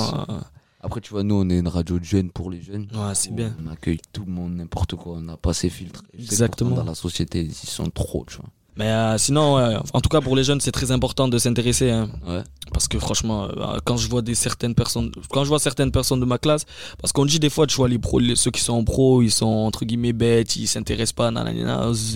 Après, tu vois, nous, on est une radio de jeunes pour les jeunes. Ouais, c'est bien. On accueille tout le monde, n'importe quoi. On n'a pas ces filtres. Exactement. pourtant, Dans la société, ils sont trop, tu vois. Mais euh, sinon, en tout cas, pour les jeunes, c'est très important de s'intéresser. hein. Ouais. Parce que franchement, euh, quand je vois des certaines personnes, quand je vois certaines personnes de ma classe, parce qu'on dit des fois, tu vois, les pros, les- ceux qui sont en pro, ils sont entre guillemets bêtes, ils s'intéressent pas,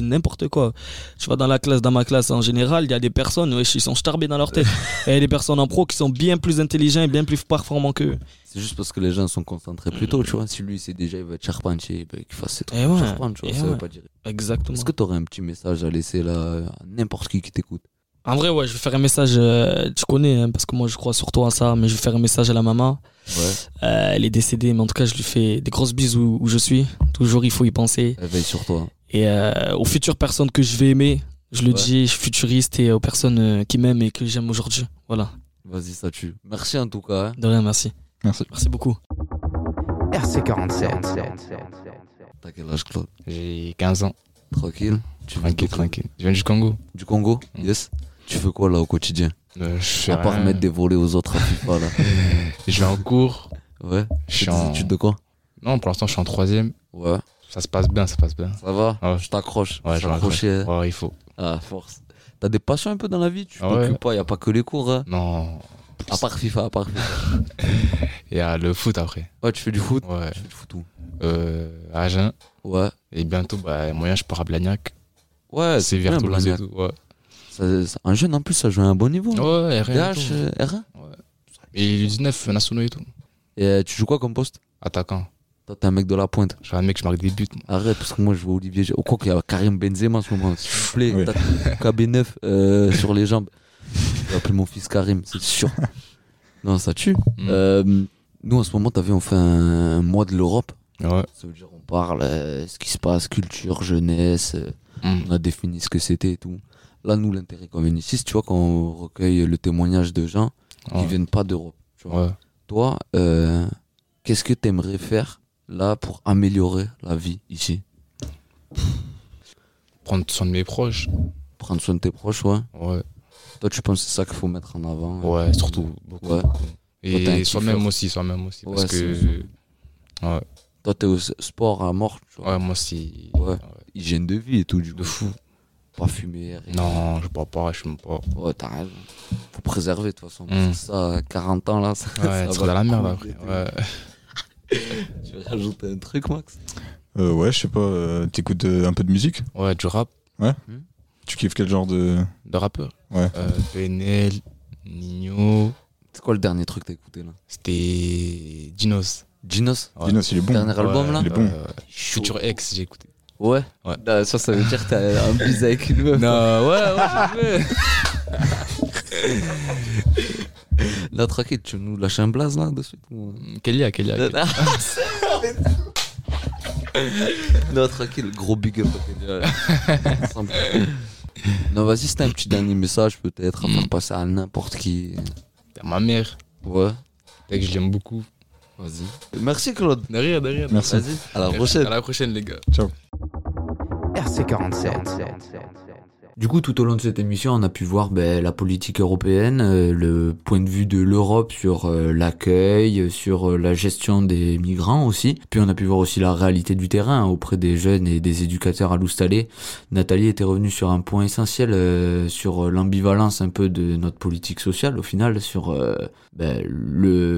n'importe quoi. Tu vois, dans la classe, dans ma classe en général, il y a des personnes, ils sont starbés dans leur tête. Et il y a des personnes en pro qui sont bien plus intelligents et bien plus performants qu'eux. C'est juste parce que les gens sont concentrés plus tôt, tu vois. Si lui, sait déjà, il va être charpentier, ben, qu'il fasse ses trucs ouais, charpente, tu vois. Ça ouais. veut pas dire. Exactement. Est-ce que tu aurais un petit message à laisser là à n'importe qui qui t'écoute? En vrai, ouais, je vais faire un message, euh, tu connais, hein, parce que moi je crois surtout à ça, mais je vais faire un message à la maman. Ouais. Euh, elle est décédée, mais en tout cas, je lui fais des grosses bises où, où je suis. Toujours, il faut y penser. Elle veille sur toi. Et euh, aux futures personnes que je vais aimer, je le Ouais. dis, je suis futuriste et aux personnes qui m'aiment et que j'aime aujourd'hui. Voilà. Vas-y, ça tue. Merci en tout cas. hein. De rien, merci. Merci. Merci beaucoup. RC47. T'as quel âge, Claude? J'ai 15 ans. Tranquille Tu Tranquille, tranquille. Je viens du Congo. Du Congo? Yes. Tu fais quoi là au quotidien? Euh, je fais À part rien. mettre des volets aux autres à FIFA là. Je vais en cours. Ouais. Je suis en... des études de quoi? Non, pour l'instant, je suis en troisième. Ouais. Ça se passe bien, ça passe bien. Ça va? Ouais. Je t'accroche. Ouais, je m'accroche. Hein. Ouais, il faut. Ah, force. T'as des passions un peu dans la vie? Tu Ah ouais. t'occupes pas, y a pas que les cours. Hein. Non. À part FIFA, à part FIFA. Il y a le foot après. Ouais, tu fais du foot Ouais. Tu fais du foot où Euh, à Agen. Ouais. Et bientôt, bah, moyen, je pars à Blagnac. Ouais, c'est bien, vers Toulouse et tout. Ouais. Ça- ça- un jeune en plus, ça joue à un bon niveau. hein. Ouais, R1. et DH, tout. euh, R1 Ouais. Et les 19 nationaux et tout. Et euh, tu joues quoi comme poste? Attaquant. Toi, t'es un mec de la pointe. Je suis un mec, je marque des buts. moi. Arrête, parce que moi, je vois Olivier. Au quoi qu'il y a Karim Benzema en ce moment. S'il vous plaît, Oui. t'as KB9 euh, sur les jambes. Je vais appeler mon fils Karim, c'est sûr. Non, ça tue. Mm. Euh, nous, en ce moment, vu, on fait un, un mois de l'Europe. Ouais. Ça veut dire, on parle euh, ce qui se passe, culture, jeunesse. euh, Mm. On a défini ce que c'était et tout. Là, nous, l'intérêt qu'on vient ici, c'est, tu vois, quand on recueille le témoignage de gens qui Ouais. viennent pas d'Europe. tu vois. Ouais. Toi, euh, qu'est-ce que tu aimerais faire là pour améliorer la vie ici? Prendre soin de mes proches. Prendre soin de tes proches, ouais. Ouais. Toi, tu penses que c'est ça qu'il faut mettre en avant Ouais, surtout. Beaucoup. Ouais. Et soi-même aussi, soi-même aussi. Ouais, parce que. Ouais. Toi, t'es au sport à mort, tu vois. Ouais, moi aussi. Ouais. Hygiène de vie et tout, du coup. De fou. Pas fumer, rien. Non, je bois pas, je fume pas. Ouais, t'as raison. Faut préserver, de toute façon. Mm. C'est ça, à 40 ans, là. Ça, Ouais, ça tu va seras dans la merde après. Ouais. Tu veux rajouter un truc, Max? Euh, ouais, je sais pas, euh, t'écoutes euh, un peu de musique? Ouais, du rap. Ouais. Hmm. Tu kiffes quel genre de. De rappeur. Ouais. Euh, PNL, Nino. C'est quoi le dernier truc que t'as écouté, là C'était Dinos. Ginos Ouais. Dinos, il est bon. Dernier album, là Il est bon. Euh, Future X, j'ai écouté. Ouais. Ouais. Non, ça, ça veut dire que t'as un bise avec une meuf. Non, ouais, ouais. Là, tranquille, tu veux nous lâches un blaze, là, de suite ou- Kélia, Kélia. Non, non, tranquille, gros big up. ensemble. non, vas-y, c'était un petit dernier message, peut-être, à faire passer à n'importe qui. Ma mère. Ouais, Mec, je l'aime beaucoup. vas-y. Merci, Claude. De rien, de rien. Merci. Vas-y, à la prochaine. À la prochaine, les gars. Ciao. RC47. Du coup, tout au long de cette émission, on a pu voir ben, la politique européenne, euh, le point de vue de l'Europe sur euh, l'accueil, sur euh, la gestion des migrants aussi. Puis on a pu voir aussi la réalité du terrain hein, auprès des jeunes et des éducateurs à Loustalé. Nathalie était revenue sur un point essentiel, sur l'ambivalence un peu de notre politique sociale au final, sur ben,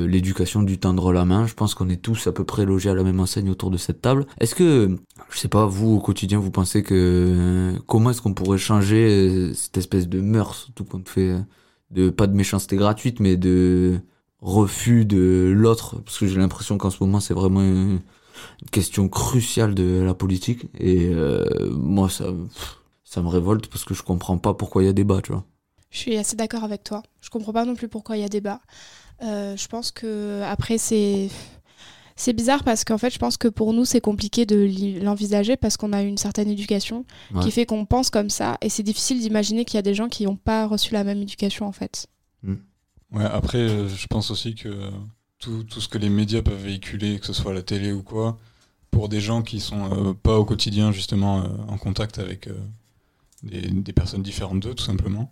l'éducation du tendre la main. Je pense qu'on est tous à peu près logés à la même enseigne autour de cette table. Est-ce que, je sais pas, vous au quotidien, vous pensez que comment est-ce qu'on pourrait changer euh, cette espèce de mœurs, tout compte fait, euh, de pas de méchanceté gratuite, mais de refus de l'autre, parce que j'ai l'impression qu'en ce moment c'est vraiment une question cruciale de la politique et euh, moi ça ça me révolte parce que je comprends pas pourquoi il y a débat, tu vois. Je suis assez d'accord avec toi. Je comprends pas non plus pourquoi il y a débat. Je pense que après c'est c'est bizarre parce qu'en fait je pense que pour nous c'est compliqué de l'envisager parce qu'on a une certaine éducation Ouais. qui fait qu'on pense comme ça et c'est difficile d'imaginer qu'il y a des gens qui n'ont pas reçu la même éducation en fait. Ouais, après, euh, je pense aussi que tout, tout ce que les médias peuvent véhiculer, que ce soit la télé ou quoi, pour des gens qui sont euh, pas au quotidien justement euh, en contact avec euh, des, des personnes différentes d'eux, tout simplement,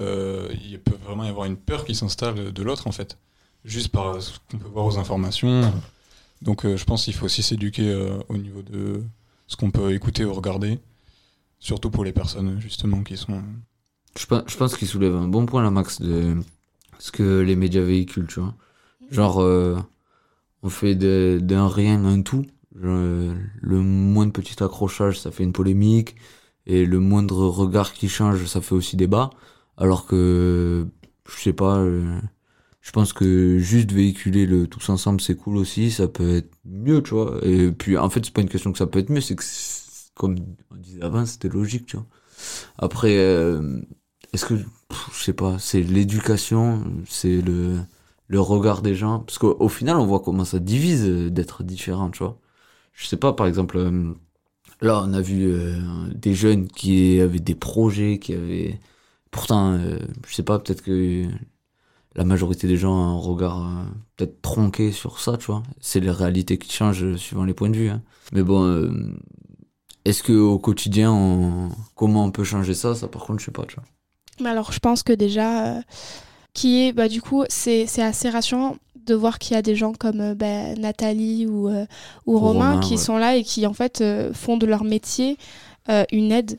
euh, il peut vraiment y avoir une peur qui s'installe de l'autre en fait, juste par ce qu'on peut voir aux informations. Donc euh, je pense qu'il faut aussi s'éduquer euh, au niveau de ce qu'on peut écouter ou regarder, surtout pour les personnes justement qui sont... Je pense, qu'il soulève un bon point là, Max, de ce que les médias véhiculent, tu vois. Genre, euh, on fait d'un rien un tout. Le moindre petit accrochage, ça fait une polémique. Et le moindre regard qui change, ça fait aussi débat. Alors que, je sais pas, je pense que juste véhiculer le tous ensemble, c'est cool aussi. Ça peut être mieux, tu vois. Et puis, en fait, c'est pas une question que ça peut être mieux, c'est que, comme on disait avant, c'était logique, tu vois. Après, euh, est-ce que, pff, je sais pas, c'est l'éducation, c'est le, regard des gens? Parce qu'au au final, on voit comment ça divise euh, d'être différent, tu vois. Je sais pas, par exemple, euh, là, on a vu des jeunes qui avaient des projets, qui avaient. Pourtant, euh, je sais pas, peut-être que la majorité des gens ont un regard euh, peut-être tronqué sur ça, tu vois. C'est les réalités qui changent euh, suivant les points de vue. hein. Mais bon, euh, est-ce que au quotidien, on- comment on peut changer ça? Ça, par contre, je sais pas, tu vois. Mais alors, je pense que déjà, euh, qui est, bah, du coup, c'est c'est assez rassurant de voir qu'il y a des gens comme bah, Nathalie ou, ou Romain, Romain, qui ouais. sont là et qui, en fait, font de leur métier une aide.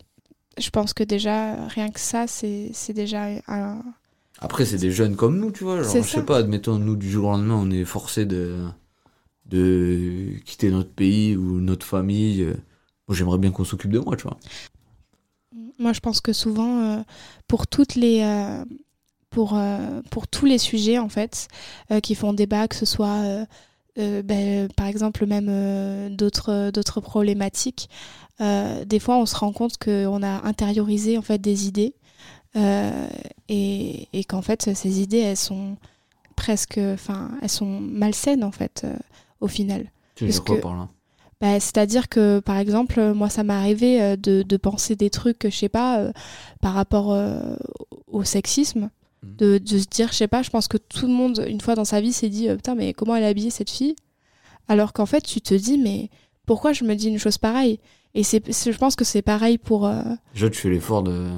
Je pense que déjà, rien que ça, c'est c'est déjà un. Après, c'est des jeunes comme nous, tu vois. Genre, je sais pas, admettons, nous, du jour au lendemain, on est forcé de, de quitter notre pays ou notre famille. Moi, j'aimerais bien qu'on s'occupe de moi, tu vois. Moi, je pense que souvent, euh, pour toutes les. euh, pour, euh, pour tous les sujets, en fait, qui font débat, que ce soit. ben, par exemple, même d'autres d'autres problématiques, des fois, on se rend compte qu'on a intériorisé en fait des idées et, et qu'en fait, ces idées, elles sont presque, enfin, elles sont malsaines en fait, euh, au final. Tu quoi que- par là bah, C'est-à-dire que, par exemple, euh, moi, ça m'est arrivé euh, de, de penser des trucs, je sais pas, euh, par rapport euh, au sexisme, de, de se dire, je sais pas, je pense que tout le monde, une fois dans sa vie, s'est dit, euh, putain, mais comment elle a habillé cette fille? Alors qu'en fait, tu te dis, mais pourquoi je me dis une chose pareille? Et c'est, je pense que c'est pareil pour... euh, Déjà, tu fais l'effort de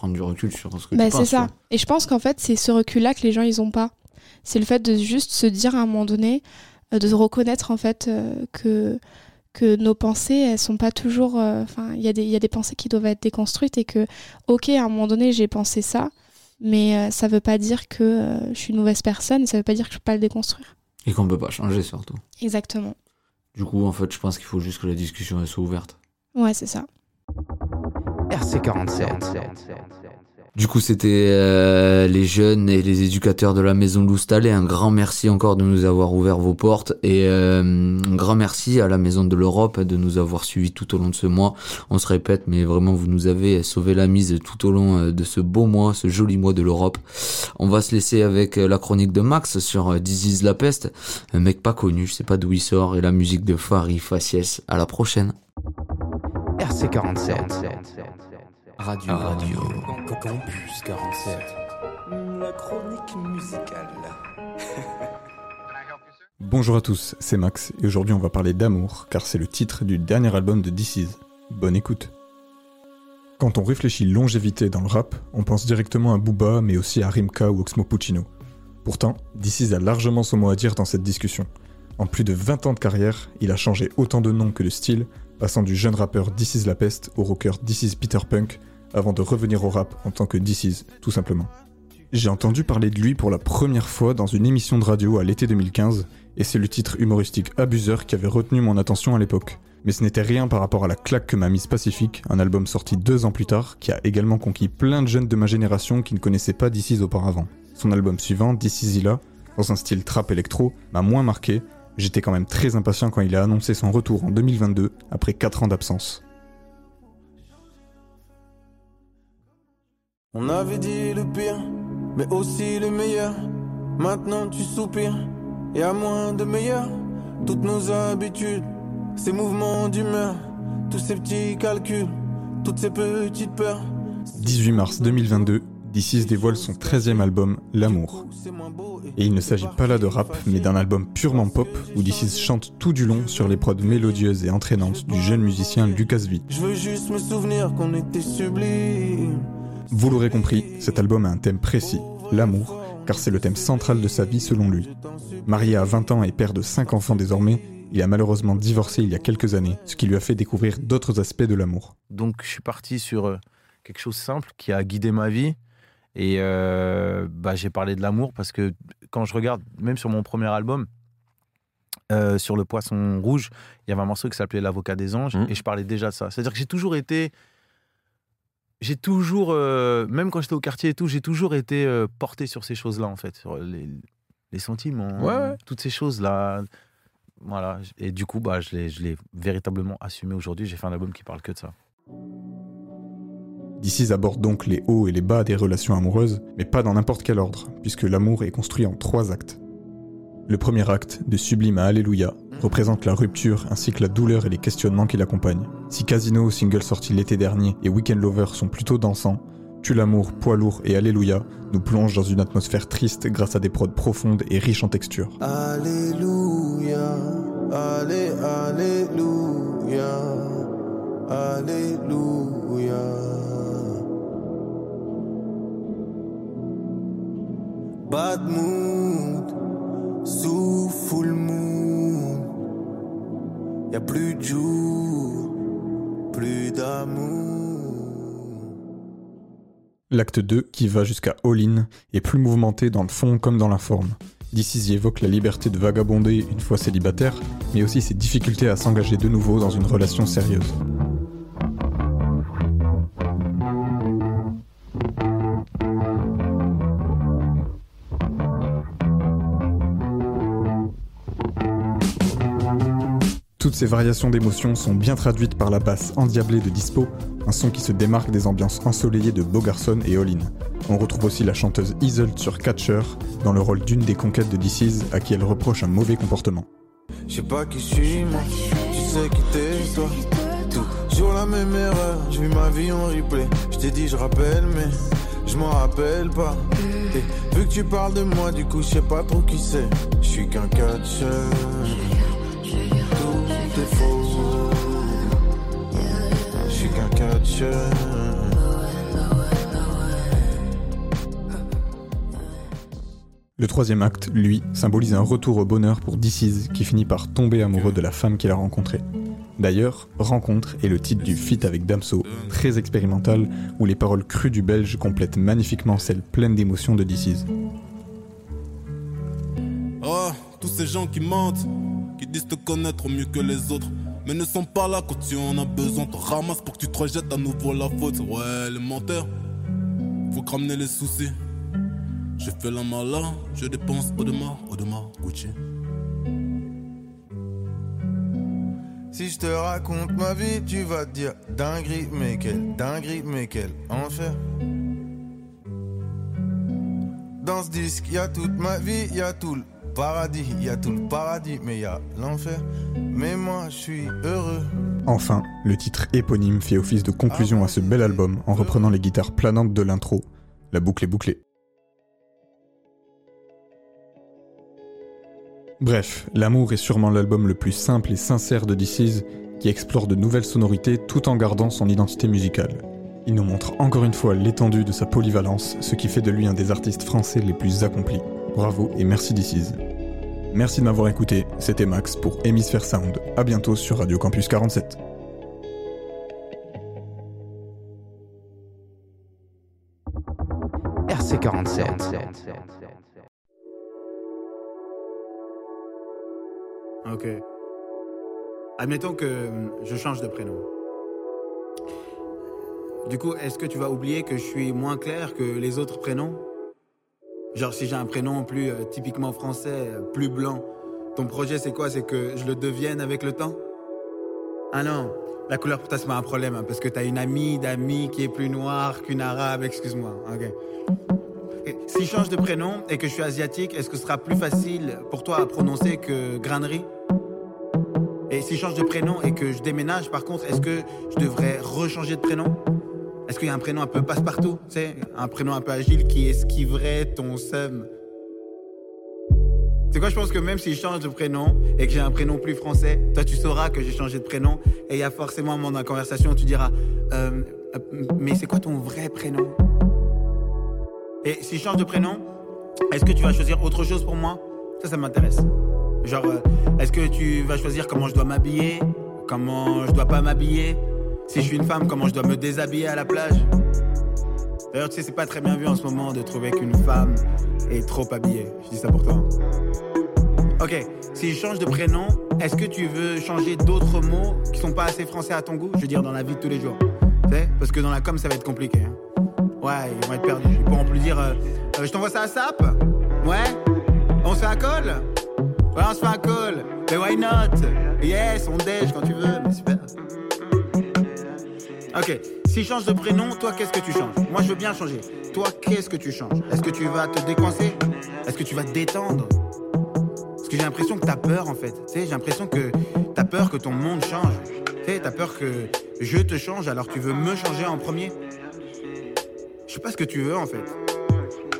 prendre du recul sur ce que bah, tu c'est ça. Et je pense qu'en fait, c'est ce recul-là que les gens, ils ont pas. C'est le fait de juste se dire à un moment donné, euh, de reconnaître en fait euh, que que nos pensées, elles sont pas toujours. euh, Enfin, il y, a des- il y a des pensées qui doivent être déconstruites et que, ok, à un moment donné, j'ai pensé ça, mais ça veut pas dire que je suis une mauvaise personne, ça veut pas dire que je peux pas le déconstruire. Et qu'on peut pas changer, surtout. Exactement. Du coup, en fait, je pense qu'il faut juste que la discussion elle soit ouverte. Ouais, c'est ça. RC47. Du coup, c'était euh, les jeunes et les éducateurs de la maison Loustal et un grand merci encore de nous avoir ouvert vos portes et euh, un grand merci à la maison de l'Europe de nous avoir suivis tout au long de ce mois. On se répète, mais vraiment vous nous avez sauvé la mise tout au long euh, de ce beau mois, ce joli mois de l'Europe. On va se laisser avec la chronique de Max sur is la peste, un mec pas connu, je sais pas d'où il sort, et la musique de Farid Faciès. À la prochaine. RC47. Radio, radio, Campus 47. La chronique musicale. Bonjour à tous, c'est Max et aujourd'hui on va parler d'amour car c'est le titre du dernier album de This Is. Bonne écoute. Quand on réfléchit longévité dans le rap, on pense directement à Booba, mais aussi à Rimka ou Oxmo Puccino. Pourtant, DC's a largement son mot à dire dans cette discussion. En plus de 20 ans de carrière, il a changé autant de noms que de style, passant du jeune rappeur DC's La Peste au rocker DC's Peter Punk, avant de revenir au rap en tant que DC's, tout simplement. J'ai entendu parler de lui pour la première fois dans une émission de radio à l'été 2015, et c'est le titre humoristique Abuseur qui avait retenu mon attention à l'époque. Mais ce n'était rien par rapport à la claque que m'a mise Pacific, un album sorti deux ans plus tard, qui a également conquis plein de jeunes de ma génération qui ne connaissaient pas DC's auparavant. Son album suivant, This Is dans un style trap électro, m'a moins marqué, j'étais quand même très impatient quand il a annoncé son retour en 2022, après 4 ans d'absence. On avait dit le pire, mais aussi le meilleur. Maintenant tu soupires, et à moins de meilleur, toutes nos habitudes, ces mouvements d'humeur, tous ces petits calculs, toutes ces petites peurs. 18 mars 2022, DC's dévoile son 13e album, L'amour. Et il ne s'agit pas là de rap, mais d'un album purement pop où DC's chante tout du long sur les prods mélodieuses et entraînantes du jeune musicien Lucas V. Je veux juste me souvenir qu'on était sublime. Vous l'aurez compris, cet album a un thème précis, l'amour, car c'est le thème central de sa vie selon lui. Marié à 20 ans et père de 5 enfants désormais, il a malheureusement divorcé il y a quelques années, ce qui lui a fait découvrir d'autres aspects de l'amour. Donc je suis parti sur euh, quelque chose de simple qui a guidé ma vie. Et euh, bah, j'ai parlé de l'amour parce que quand je regarde, même sur mon premier album, euh, sur le poisson rouge, il y avait un morceau qui s'appelait L'avocat des anges Mmh. et je parlais déjà de ça. C'est-à-dire que j'ai toujours été. J'ai toujours, euh, même quand j'étais au quartier et tout, j'ai toujours été porté sur ces choses-là en fait, sur les, les sentiments, Ouais, toutes ces choses-là. Voilà. Et du coup, bah, je l'ai je l'ai véritablement assumé aujourd'hui. J'ai fait un album qui parle que de ça. DC's aborde donc les hauts et les bas des relations amoureuses, mais pas dans n'importe quel ordre, puisque l'amour est construit en trois actes. Le premier acte, de sublime à Alléluia, représente la rupture ainsi que la douleur et les questionnements qui l'accompagnent. Si Casino, single sorti l'été dernier, et Weekend Lover sont plutôt dansants, Tue l'amour, poids lourd et Alléluia nous plongent dans une atmosphère triste grâce à des prods profondes et riches en textures. Alléluia, alléluia, alléluia. Bad mood, full moon, plus de jour, plus d'amour. L'acte 2, qui va jusqu'à All In, est plus mouvementé dans le fond comme dans la forme. D'ici y évoque la liberté de vagabonder une fois célibataire, mais aussi ses difficultés à s'engager de nouveau dans une relation sérieuse. Toutes ces variations d'émotions sont bien traduites par la basse endiablée de Dispo, un son qui se démarque des ambiances ensoleillées de Bogarson et Olin. On retrouve aussi la chanteuse Isolde sur Catcher, dans le rôle d'une des conquêtes de DC's à qui elle reproche un mauvais comportement. Je sais pas qui suis, moi. Tu sais qui t'es, toi. Toujours la même erreur. Je vis ma vie en replay. Je t'ai dit, je rappelle, mais je m'en rappelle pas. Vu que tu parles de moi, du coup, je sais pas trop qui c'est. Je suis qu'un catcheur. Le troisième acte, lui, symbolise un retour au bonheur pour DC's qui finit par tomber amoureux de la femme qu'il a rencontrée. D'ailleurs, Rencontre est le titre du feat avec Damso, très expérimental, où les paroles crues du belge complètent magnifiquement celles pleines d'émotions de DC's. Oh, tous ces gens qui mentent, qui disent te connaître mieux que les autres, mais ne sont pas là quand tu en as besoin. Te ramasse pour que tu te rejettes à nouveau la faute. Ouais, les menteurs, faut ramener les soucis. Je fais la malin, je dépense Audemars, Audemars, Gucci. Si je te raconte ma vie, tu vas dire dinguerie, mais quelle dinguerie, mais quel enfer. Dans ce disque, y a toute ma vie, y a tout le Enfin, le titre éponyme fait office de conclusion à ce bel album en reprenant les guitares planantes de l'intro. La boucle est bouclée. Bref, L'amour est sûrement l'album le plus simple et sincère de DC's qui explore de nouvelles sonorités tout en gardant son identité musicale. Il nous montre encore une fois l'étendue de sa polyvalence, ce qui fait de lui un des artistes français les plus accomplis. Bravo et merci DC's. Merci de m'avoir écouté, c'était Max pour Hémisphère Sound. A bientôt sur Radio Campus 47. RC47. Ok. Admettons que hum, je change de prénom. Du coup, est-ce que tu vas oublier que je suis moins clair que les autres prénoms? Genre, si j'ai un prénom plus euh, typiquement français, euh, plus blanc, ton projet c'est quoi? C'est que je le devienne avec le temps? Ah non, la couleur pour toi c'est pas un problème, hein, parce que t'as une amie d'amis qui est plus noire qu'une arabe, excuse-moi. Ok. Si je change de prénom et que je suis asiatique, est-ce que ce sera plus facile pour toi à prononcer que grainerie? Et si je change de prénom et que je déménage, par contre, est-ce que je devrais rechanger de prénom? Est-ce qu'il y a un prénom un peu passe-partout sais, un prénom un peu agile qui esquiverait ton seum? C'est quoi, je pense que même si je change de prénom et que j'ai un prénom plus français, toi tu sauras que j'ai changé de prénom et il y a forcément un moment dans la conversation où tu diras euh, euh, Mais c'est quoi ton vrai prénom? Et si je change de prénom, est-ce que tu vas choisir autre chose pour moi? Ça, ça m'intéresse. Genre, euh, est-ce que tu vas choisir comment je dois m'habiller? Comment je dois pas m'habiller? Si je suis une femme, comment je dois me déshabiller à la plage D'ailleurs, tu sais, c'est pas très bien vu en ce moment de trouver qu'une femme est trop habillée. Je dis ça pour toi. Ok, si je change de prénom, est-ce que tu veux changer d'autres mots qui sont pas assez français à ton goût? Je veux dire, dans la vie de tous les jours. Tu sais Parce que dans la com, ça va être compliqué. hein. Ouais, ils vont être perdus. Ils pourront plus dire euh, euh, Je t'envoie ça à SAP? Ouais? On se fait un call? Ouais, on se fait un call. Mais why not? Yes, on déj quand tu veux. Mais super. Ok, si je change de prénom, toi, qu'est-ce que tu changes? Moi, je veux bien changer. Toi, qu'est-ce que tu changes? Est-ce que tu vas te décoincer? Est-ce que tu vas te détendre? Parce que j'ai l'impression que t'as peur, en fait. Tu sais, j'ai l'impression que t'as peur que ton monde change. Tu sais, t'as peur que je te change alors tu veux me changer en premier? Je sais pas ce que tu veux, en fait.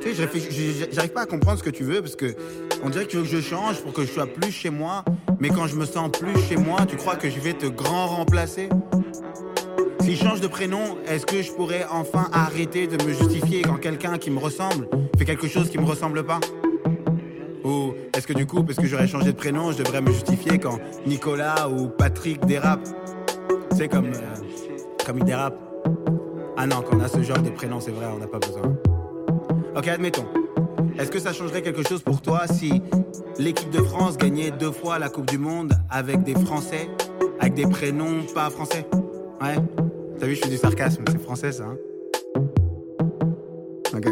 Tu sais, j'arrive pas à comprendre ce que tu veux parce que on dirait que tu veux que je change pour que je sois plus chez moi. Mais quand je me sens plus chez moi, tu crois que je vais te grand remplacer? Si je change de prénom, est-ce que je pourrais enfin arrêter de me justifier quand quelqu'un qui me ressemble fait quelque chose qui me ressemble pas? Ou est-ce que du coup, parce que j'aurais changé de prénom, je devrais me justifier quand Nicolas ou Patrick dérapent C'est comme, euh, comme ils dérapent. Ah non, quand on a ce genre de prénom, c'est vrai, on n'a pas besoin. Ok, admettons. Est-ce que ça changerait quelque chose pour toi si l'équipe de France gagnait deux fois la Coupe du Monde avec des Français, avec des prénoms pas français? Ouais. T'as vu, je fais du sarcasme, c'est français ça. hein ok.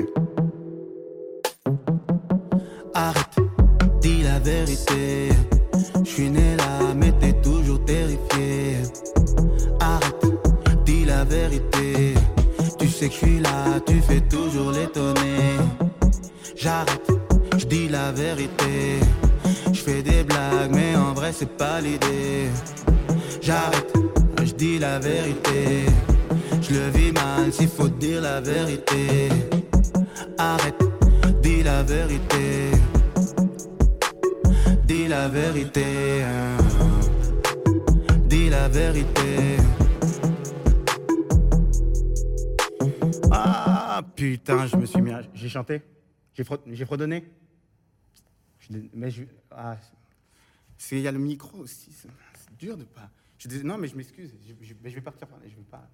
Arrête, dis la vérité. Je suis né là, mais t'es toujours terrifié. Arrête, dis la vérité. Tu sais que je suis là, tu fais toujours l'étonner. J'arrête, je dis la vérité. Je fais des blagues, mais en vrai, c'est pas l'idée. J'arrête, je dis la vérité. Je le vis mal s'il faut dire la vérité. Arrête, dis la vérité. Dis la vérité. Dis la vérité. Ah putain, je me suis mis à... J'ai chanté J'ai fredonné Mais je... Ah, il y a le micro aussi, c'est dur de pas... Je dés- Non mais je m'excuse, je, je- vais partir je vais pas...